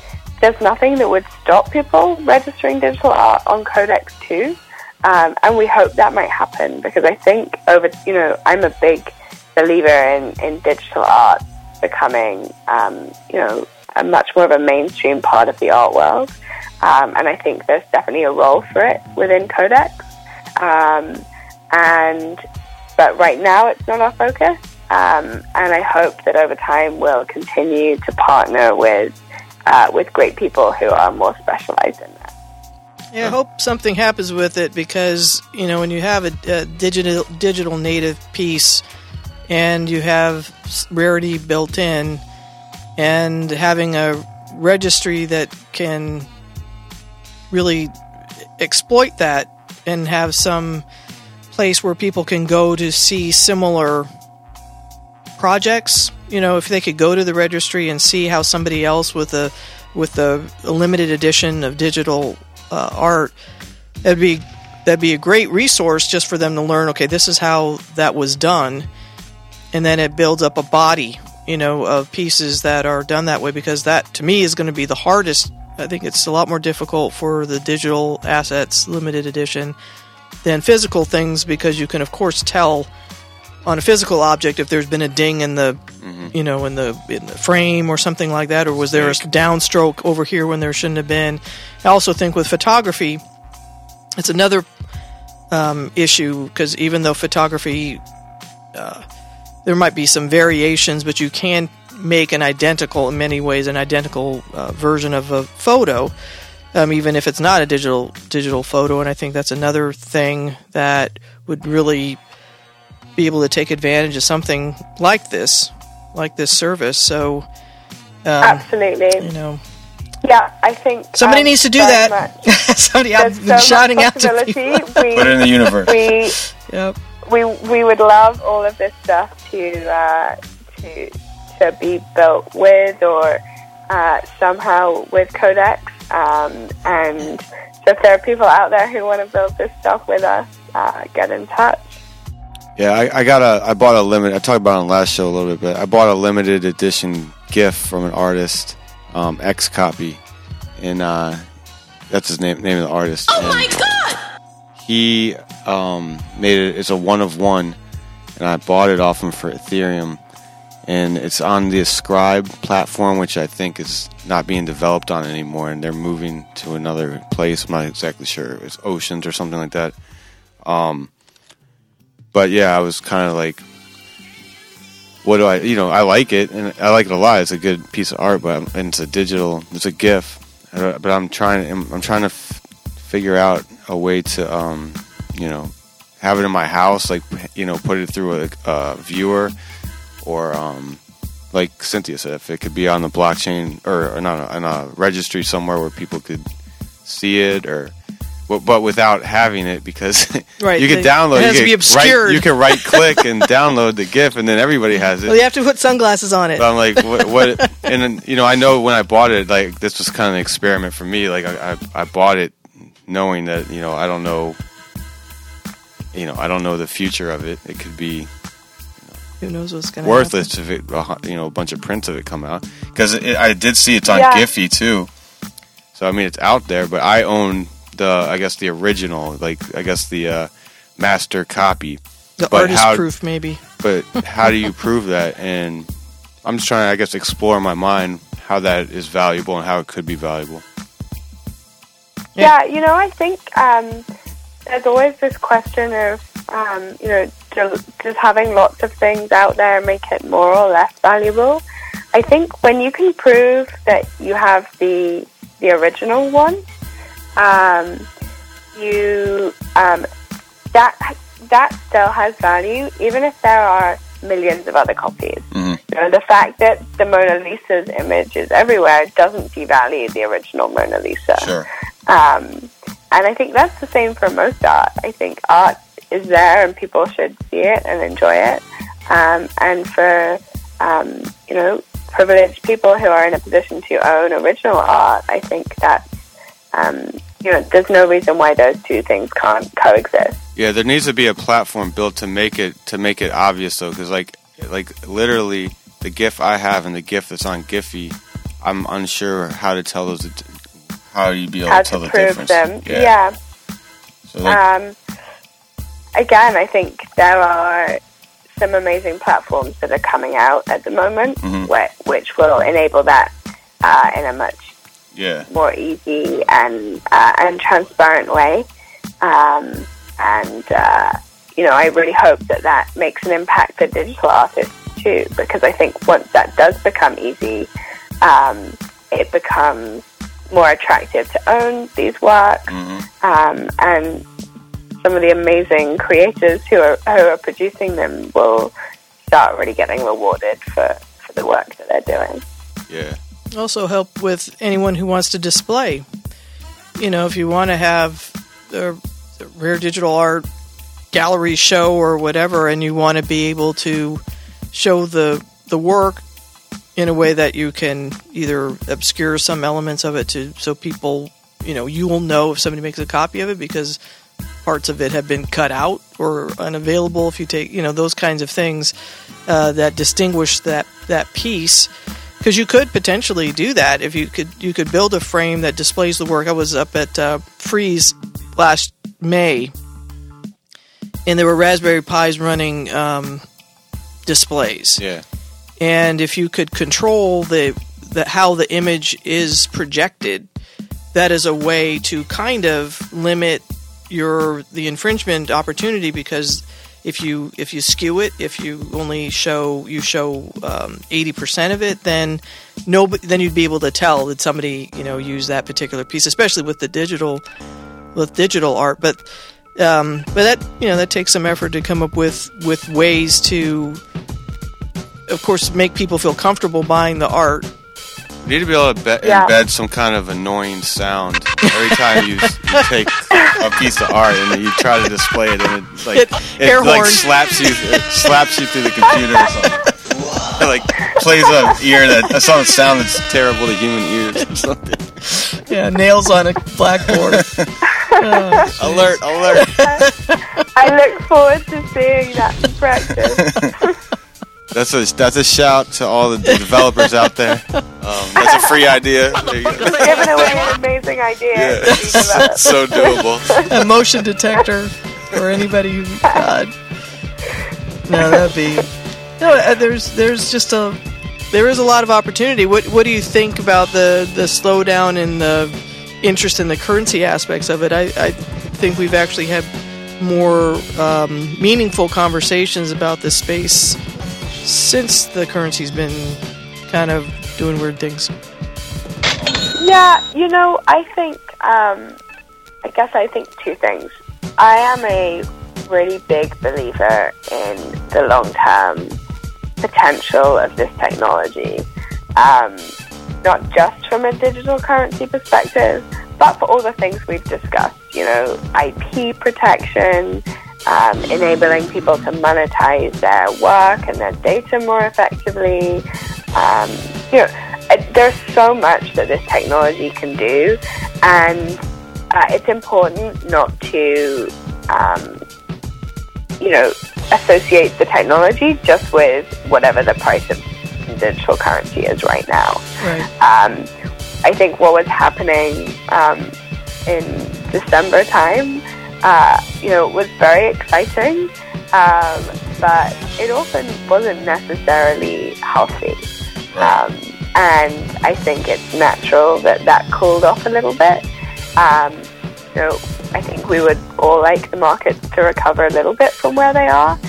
M: there's nothing that would stop people registering digital art on Codex too. Um, and we hope that might happen because I think over, you know, I'm a big believer in, in digital art becoming, um, you know, a much more of a mainstream part of the art world. Um, and I think there's definitely a role for it within Codex. Um, and but right now it's not our focus. Um, and I hope that over time we'll continue to partner with uh, with great people who are more specialized in that.
L: Yeah, I hope something happens with it because you know when you have a, a digital digital native piece and you have rarity built in, and having a registry that can really exploit that and have some place where people can go to see similar projects. You know, if they could go to the registry and see how somebody else with a with a, a limited edition of digital uh, art, that'd be that'd be a great resource just for them to learn. Okay, this is how that was done, and then it builds up a body, you know, of pieces that are done that way. Because that, to me, is going to be the hardest. I think it's a lot more difficult for the digital assets, limited edition, than physical things because you can, of course, tell on a physical object if there's been a ding in the mm-hmm. you know in the in the frame or something like that or was there a downstroke over here when there shouldn't have been i also think with photography it's another um, issue because even though photography uh, there might be some variations but you can make an identical in many ways an identical uh, version of a photo um, even if it's not a digital digital photo and i think that's another thing that would really be able to take advantage of something like this, like this service. So, um,
M: absolutely,
L: you know,
M: yeah, I think
L: somebody um, needs to do that. somebody, I've been so shouting out to people.
C: We, Put it in the universe.
M: We,
L: yep.
M: We, we would love all of this stuff to uh, to to be built with or uh, somehow with Codex. Um, and so, if there are people out there who want to build this stuff with us, uh, get in touch.
C: Yeah, I, I, got a. I bought a limit. I talked about it on last show a little bit, but I bought a limited edition gift from an artist, um, XCOPY, and uh, that's his name. Name of the artist.
N: Oh and my god!
C: He um, made it. It's a one of one, and I bought it off him for Ethereum, and it's on the Ascribe platform, which I think is not being developed on anymore, and they're moving to another place. I'm not exactly sure. It's Oceans or something like that. Um, but yeah, I was kind of like, what do I, you know, I like it and I like it a lot. It's a good piece of art, but and it's a digital, it's a GIF. But I'm trying, I'm trying to f- figure out a way to, um, you know, have it in my house, like you know, put it through a, a viewer, or um, like Cynthia said, if it could be on the blockchain or, or not on a registry somewhere where people could see it, or but without having it because
L: right,
C: you can download.
L: It has
C: you
L: to be obscured.
C: Right, you can right click and download the GIF, and then everybody has it.
L: Well, you have to put sunglasses on it.
C: But I'm like, what? what and then, you know, I know when I bought it, like this was kind of an experiment for me. Like I, I, I bought it knowing that you know I don't know, you know, I don't know the future of it. It could be.
L: Who knows what's going to
C: worthless
L: happen.
C: if it, you know, a bunch of prints of it come out because I did see it's on
M: Yeah.
C: Giphy too. So I mean, it's out there, but I own the I guess the original, like I guess the uh, master copy.
L: The
C: But
L: artist
C: how-
L: proof, maybe.
C: But how do you prove that? And I'm just trying to, I guess, explore in my mind how that is valuable and how it could be valuable.
M: Yeah, you know, I think um, there's always this question of, um, you know, ju- just having lots of things out there make it more or less valuable. I think when you can prove that you have the the original one, um, you um, that that still has value, even if there are millions of other copies. You know, the fact that the Mona Lisa's image is everywhere doesn't devalue the original Mona Lisa.
C: Sure.
M: Um, and I think that's the same for most art. I think art is there and people should see it and enjoy it. Um, and for, um, you know, privileged people who are in a position to own original art, I think that, um, you know, there's no reason why those two things can't coexist.
C: Yeah, there needs to be a platform built to make it to make it obvious though, because like like literally the GIF I have and the GIF that's on Giphy, I'm unsure how to tell those. How you be able to tell
M: to
C: the difference?
M: them.
C: Yeah.
M: Yeah.
C: So like,
M: Um, again, I think there are some amazing platforms that are coming out at the moment,
C: Mhm.
M: where, which will enable that uh, in a much
C: Yeah.
M: more easy and uh, and transparent way. Um, and uh, you know, I really hope that that makes an impact for digital artists too, because I think once that does become easy, um, it becomes more attractive to own these works, um, and some of the amazing creators who are who are producing them will start really getting rewarded for, for the work that they're doing.
C: Yeah.
L: Also help with anyone who wants to display. You know, if you want to have a the rare digital art gallery show or whatever, and you want to be able to show the the work in a way that you can either obscure some elements of it to so people, you know, you will know if somebody makes a copy of it because parts of it have been cut out or unavailable. If you take, you know, those kinds of things uh, that distinguish that that piece because you could potentially do that if you could you could build a frame that displays the work. I was up at uh, Frieze last May, and there were Raspberry Pis running um, displays.
C: Yeah.
L: And if you could control the, the how the image is projected, that is a way to kind of limit your the infringement opportunity because if you if you skew it, if you only show you show um, eighty percent of it, then no, then you'd be able to tell that somebody you know used that particular piece, especially with the digital with digital art. But um, but that you know that takes some effort to come up with with ways to, of course, make people feel comfortable buying the art.
C: You need to be able to be-
L: Yeah.
C: embed some kind of annoying sound every time you, you take a piece of art and you try to display it, and it like
L: Hit
C: it
L: air
C: like
L: horn.
C: slaps you it slaps you through the computer or something. It like plays a ear that a song sound that's terrible to human ears or something.
L: Yeah, nails on a blackboard. Oh,
C: alert! Alert!
M: I look forward to seeing that in practice.
C: That's a that's a shout to all the developers out there. Um, that's a free idea. There.
M: Giving away an amazing idea.
C: Yeah,
M: to be developed.
C: so doable.
L: a motion detector for anybody who. God. No, that'd be. No, uh, there's there's just a there is a lot of opportunity. What what do you think about the the slowdown in the interest in the currency aspects of it? I I think we've actually had more um, meaningful conversations about this space since the currency's been kind of doing weird things.
M: Yeah, you know, I think, um, I guess I think two things. I am a really big believer in the long term potential of this technology, um, not just from a digital currency perspective, but for all the things we've discussed, you know, IP protection, um, enabling people to monetize their work and their data more effectively. Um, you know, uh, there's so much that this technology can do, and uh, it's important not to, um, you know, associate the technology just with whatever the price of digital currency is right now.
L: Right.
M: Um, I think what was happening um, in December time, uh, you know, it was very exciting, um, but it also wasn't necessarily healthy. Um, and I think it's natural that that cooled off a little bit. Um, you know, I think we would all like the markets to recover a little bit from where they are.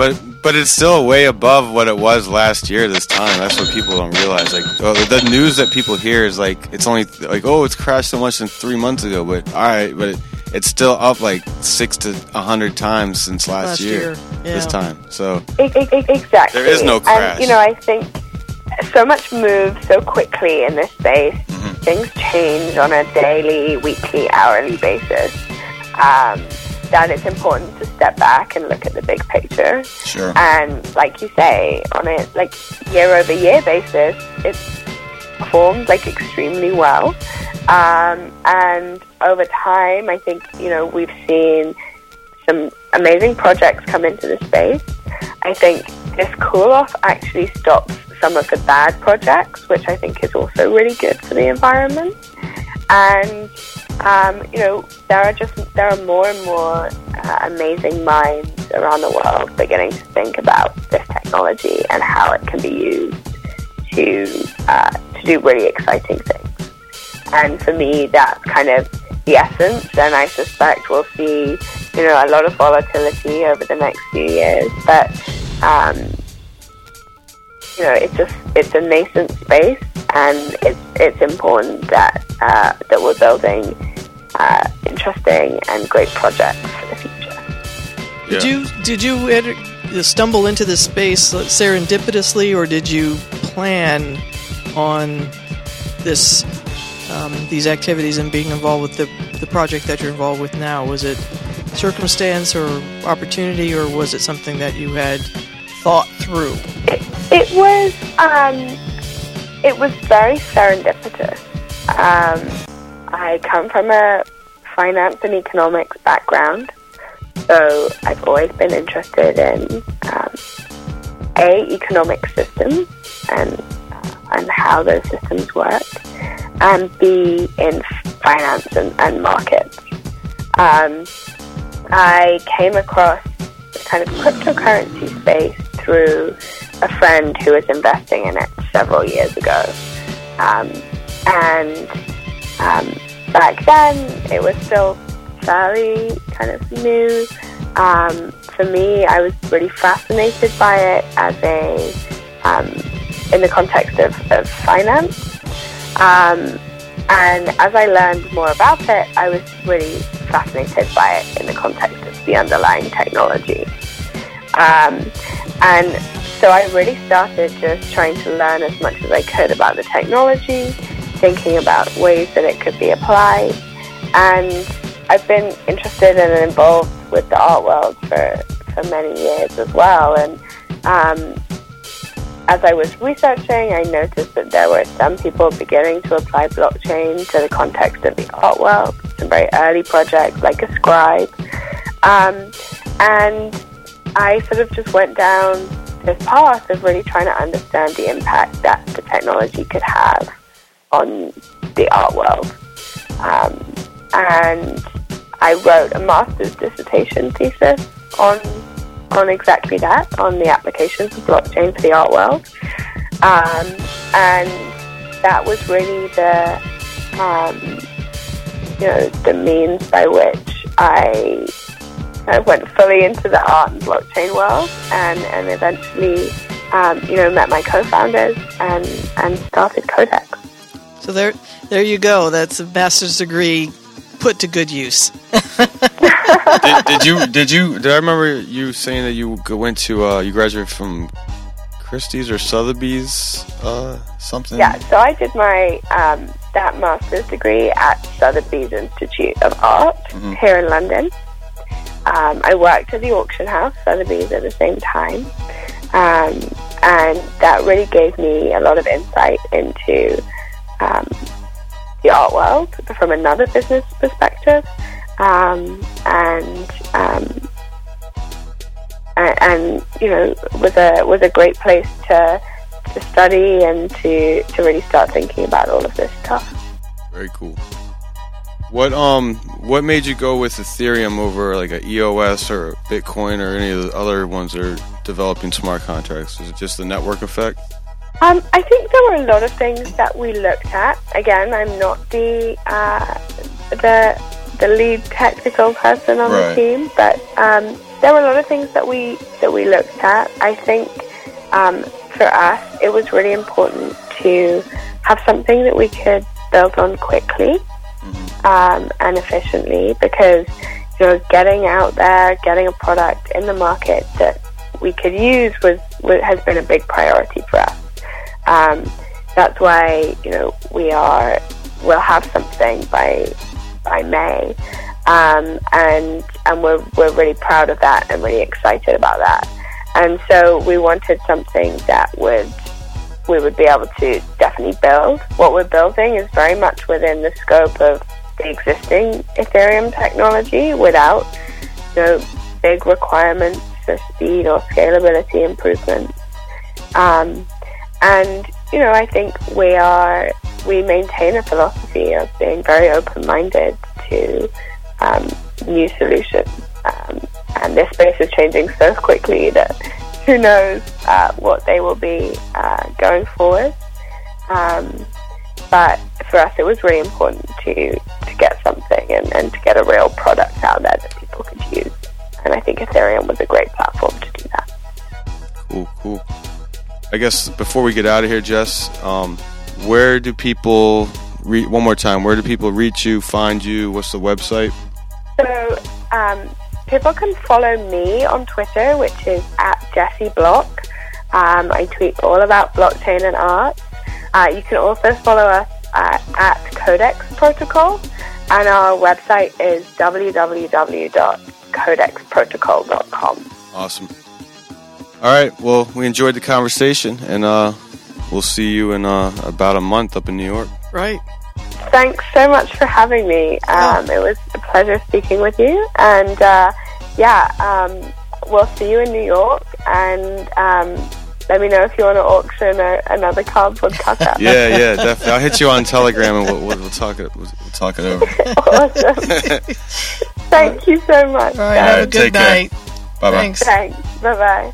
C: But but it's still way above what it was last year this time. That's what people don't realize. Like oh, the news that people hear is like it's only like oh it's crashed so much since three months ago. But all right, but it, it's still up like six to a hundred times since last,
M: Last
C: year,
M: year,
C: This time, so
M: exactly.
C: There is no crash.
M: And, you know, I think so much moves so quickly in this space.
C: Mm-hmm.
M: Things change on a daily, weekly, hourly basis. Um, that it's important to step back and look at the big picture.
C: Sure.
M: And like you say, on a like year over year basis, it's performed like extremely well. Um, and over time, I think you know we've seen some amazing projects come into the space. I think this cool off actually stops some of the bad projects, which I think is also really good for the environment. And um, you know, there are just there are more and more uh, amazing minds around the world beginning to think about this technology and how it can be used to uh, to do really exciting things. And for me, that's kind of the essence. And I suspect we'll see, you know, a lot of volatility over the next few years. But um, you know, it's just it's a nascent space, and it's it's important that uh, that we're building uh, interesting and great projects for the future.
L: Did you did you enter, stumble into this space serendipitously, or did you plan on this um, these activities and being involved with the the project that you're involved with now? Was it circumstance or opportunity, or was it something that you had thought through?
M: It, it was um, it was very serendipitous. Um, I come from a finance and economics background, so I've always been interested in um, a economic systems and uh, and how those systems work, and b in finance and, and markets. Um, I came across the kind of cryptocurrency space through a friend who was investing in it several years ago, um, and um, back then, it was still fairly kind of new. Um, for me, I was really fascinated by it as a um, in the context of, of finance. Um, and as I learned more about it, I was really fascinated by it in the context of the underlying technology. Um, and so I really started just trying to learn as much as I could about the technology, thinking about ways that it could be applied. And I've been interested and involved with the art world for, for many years as well. And um, as I was researching, I noticed that there were some people beginning to apply blockchain to the context of the art world, some very early projects like Ascribe. Um, and I sort of just went down this path of really trying to understand the impact that the technology could have on the art world. Um, and I wrote a master's dissertation thesis on on exactly that, on the applications of blockchain for the art world. Um, and that was really the um, you know the means by which I I went fully into the art and blockchain world, and and eventually um, you know met my co-founders and and started Codex.
L: So there, there you go. That's a master's degree put to good use.
C: did, did, you? Did you? Did I remember you saying that you went to? Uh, you graduated from Christie's or Sotheby's, uh, something?
M: Yeah. So I did my um, that master's degree at Sotheby's Institute of Art mm-hmm. here in London. Um, I worked at the auction house Sotheby's at the same time, um, and that really gave me a lot of insight into um, the art world from another business perspective, um, and, um, and you know was a was a great place to to study and to to really start thinking about all of this stuff.
C: Very cool. What um what made you go with Ethereum over like a EOS or Bitcoin or any of the other ones that are developing smart contracts? Is it just the network effect?
M: Um, I think there were a lot of things that we looked at. Again, I'm not the uh, the the lead technical person on right. the team, but um, there were a lot of things that we that we looked at. I think um, for us, it was really important to have something that we could build on quickly mm-hmm. um, and efficiently, because you know, getting out there, getting a product in the market that we could use was, was has been a big priority for us. Um, that's why you know we are we'll have something by by May, um, and and we're we're really proud of that and really excited about that. And so we wanted something that would we would be able to definitely build. What we're building is very much within the scope of the existing Ethereum technology without you know, big requirements for speed or scalability improvements. Um, and, you know, I think we are, we maintain a philosophy of being very open minded to um, new solutions. Um, and this space is changing so quickly that who knows uh, what they will be uh, going forward. Um, but for us, it was really important to to get something and, and to get a real product out there that people could use. And I think Ethereum was a great platform to do that.
C: Cool, cool. I guess before we get out of here, Jess, um, where do people re- one more time? Where do people reach you, find you? What's the website?
M: So um, people can follow me on Twitter, which is at Jessie Block. Um, I tweet all about blockchain and art. Uh, you can also follow us at, at Codex Protocol, and our website is www.codexprotocol.com.
C: Awesome. All right. Well, we enjoyed the conversation, and uh, we'll see you in uh, about a month up in New York.
L: Right.
M: Thanks so much for having me. Um, it was a pleasure speaking with you, and uh, yeah, um, we'll see you in New York, and um, let me know if you want to auction a, another cardboard cutout.
C: yeah, yeah, definitely. I'll hit you on Telegram, and we'll, we'll, we'll talk it. We'll, we'll talk it over.
M: awesome. Thank you so much.
L: All right, have a good
C: take
L: night.
C: Bye bye.
L: Thanks.
M: Thanks. Bye bye.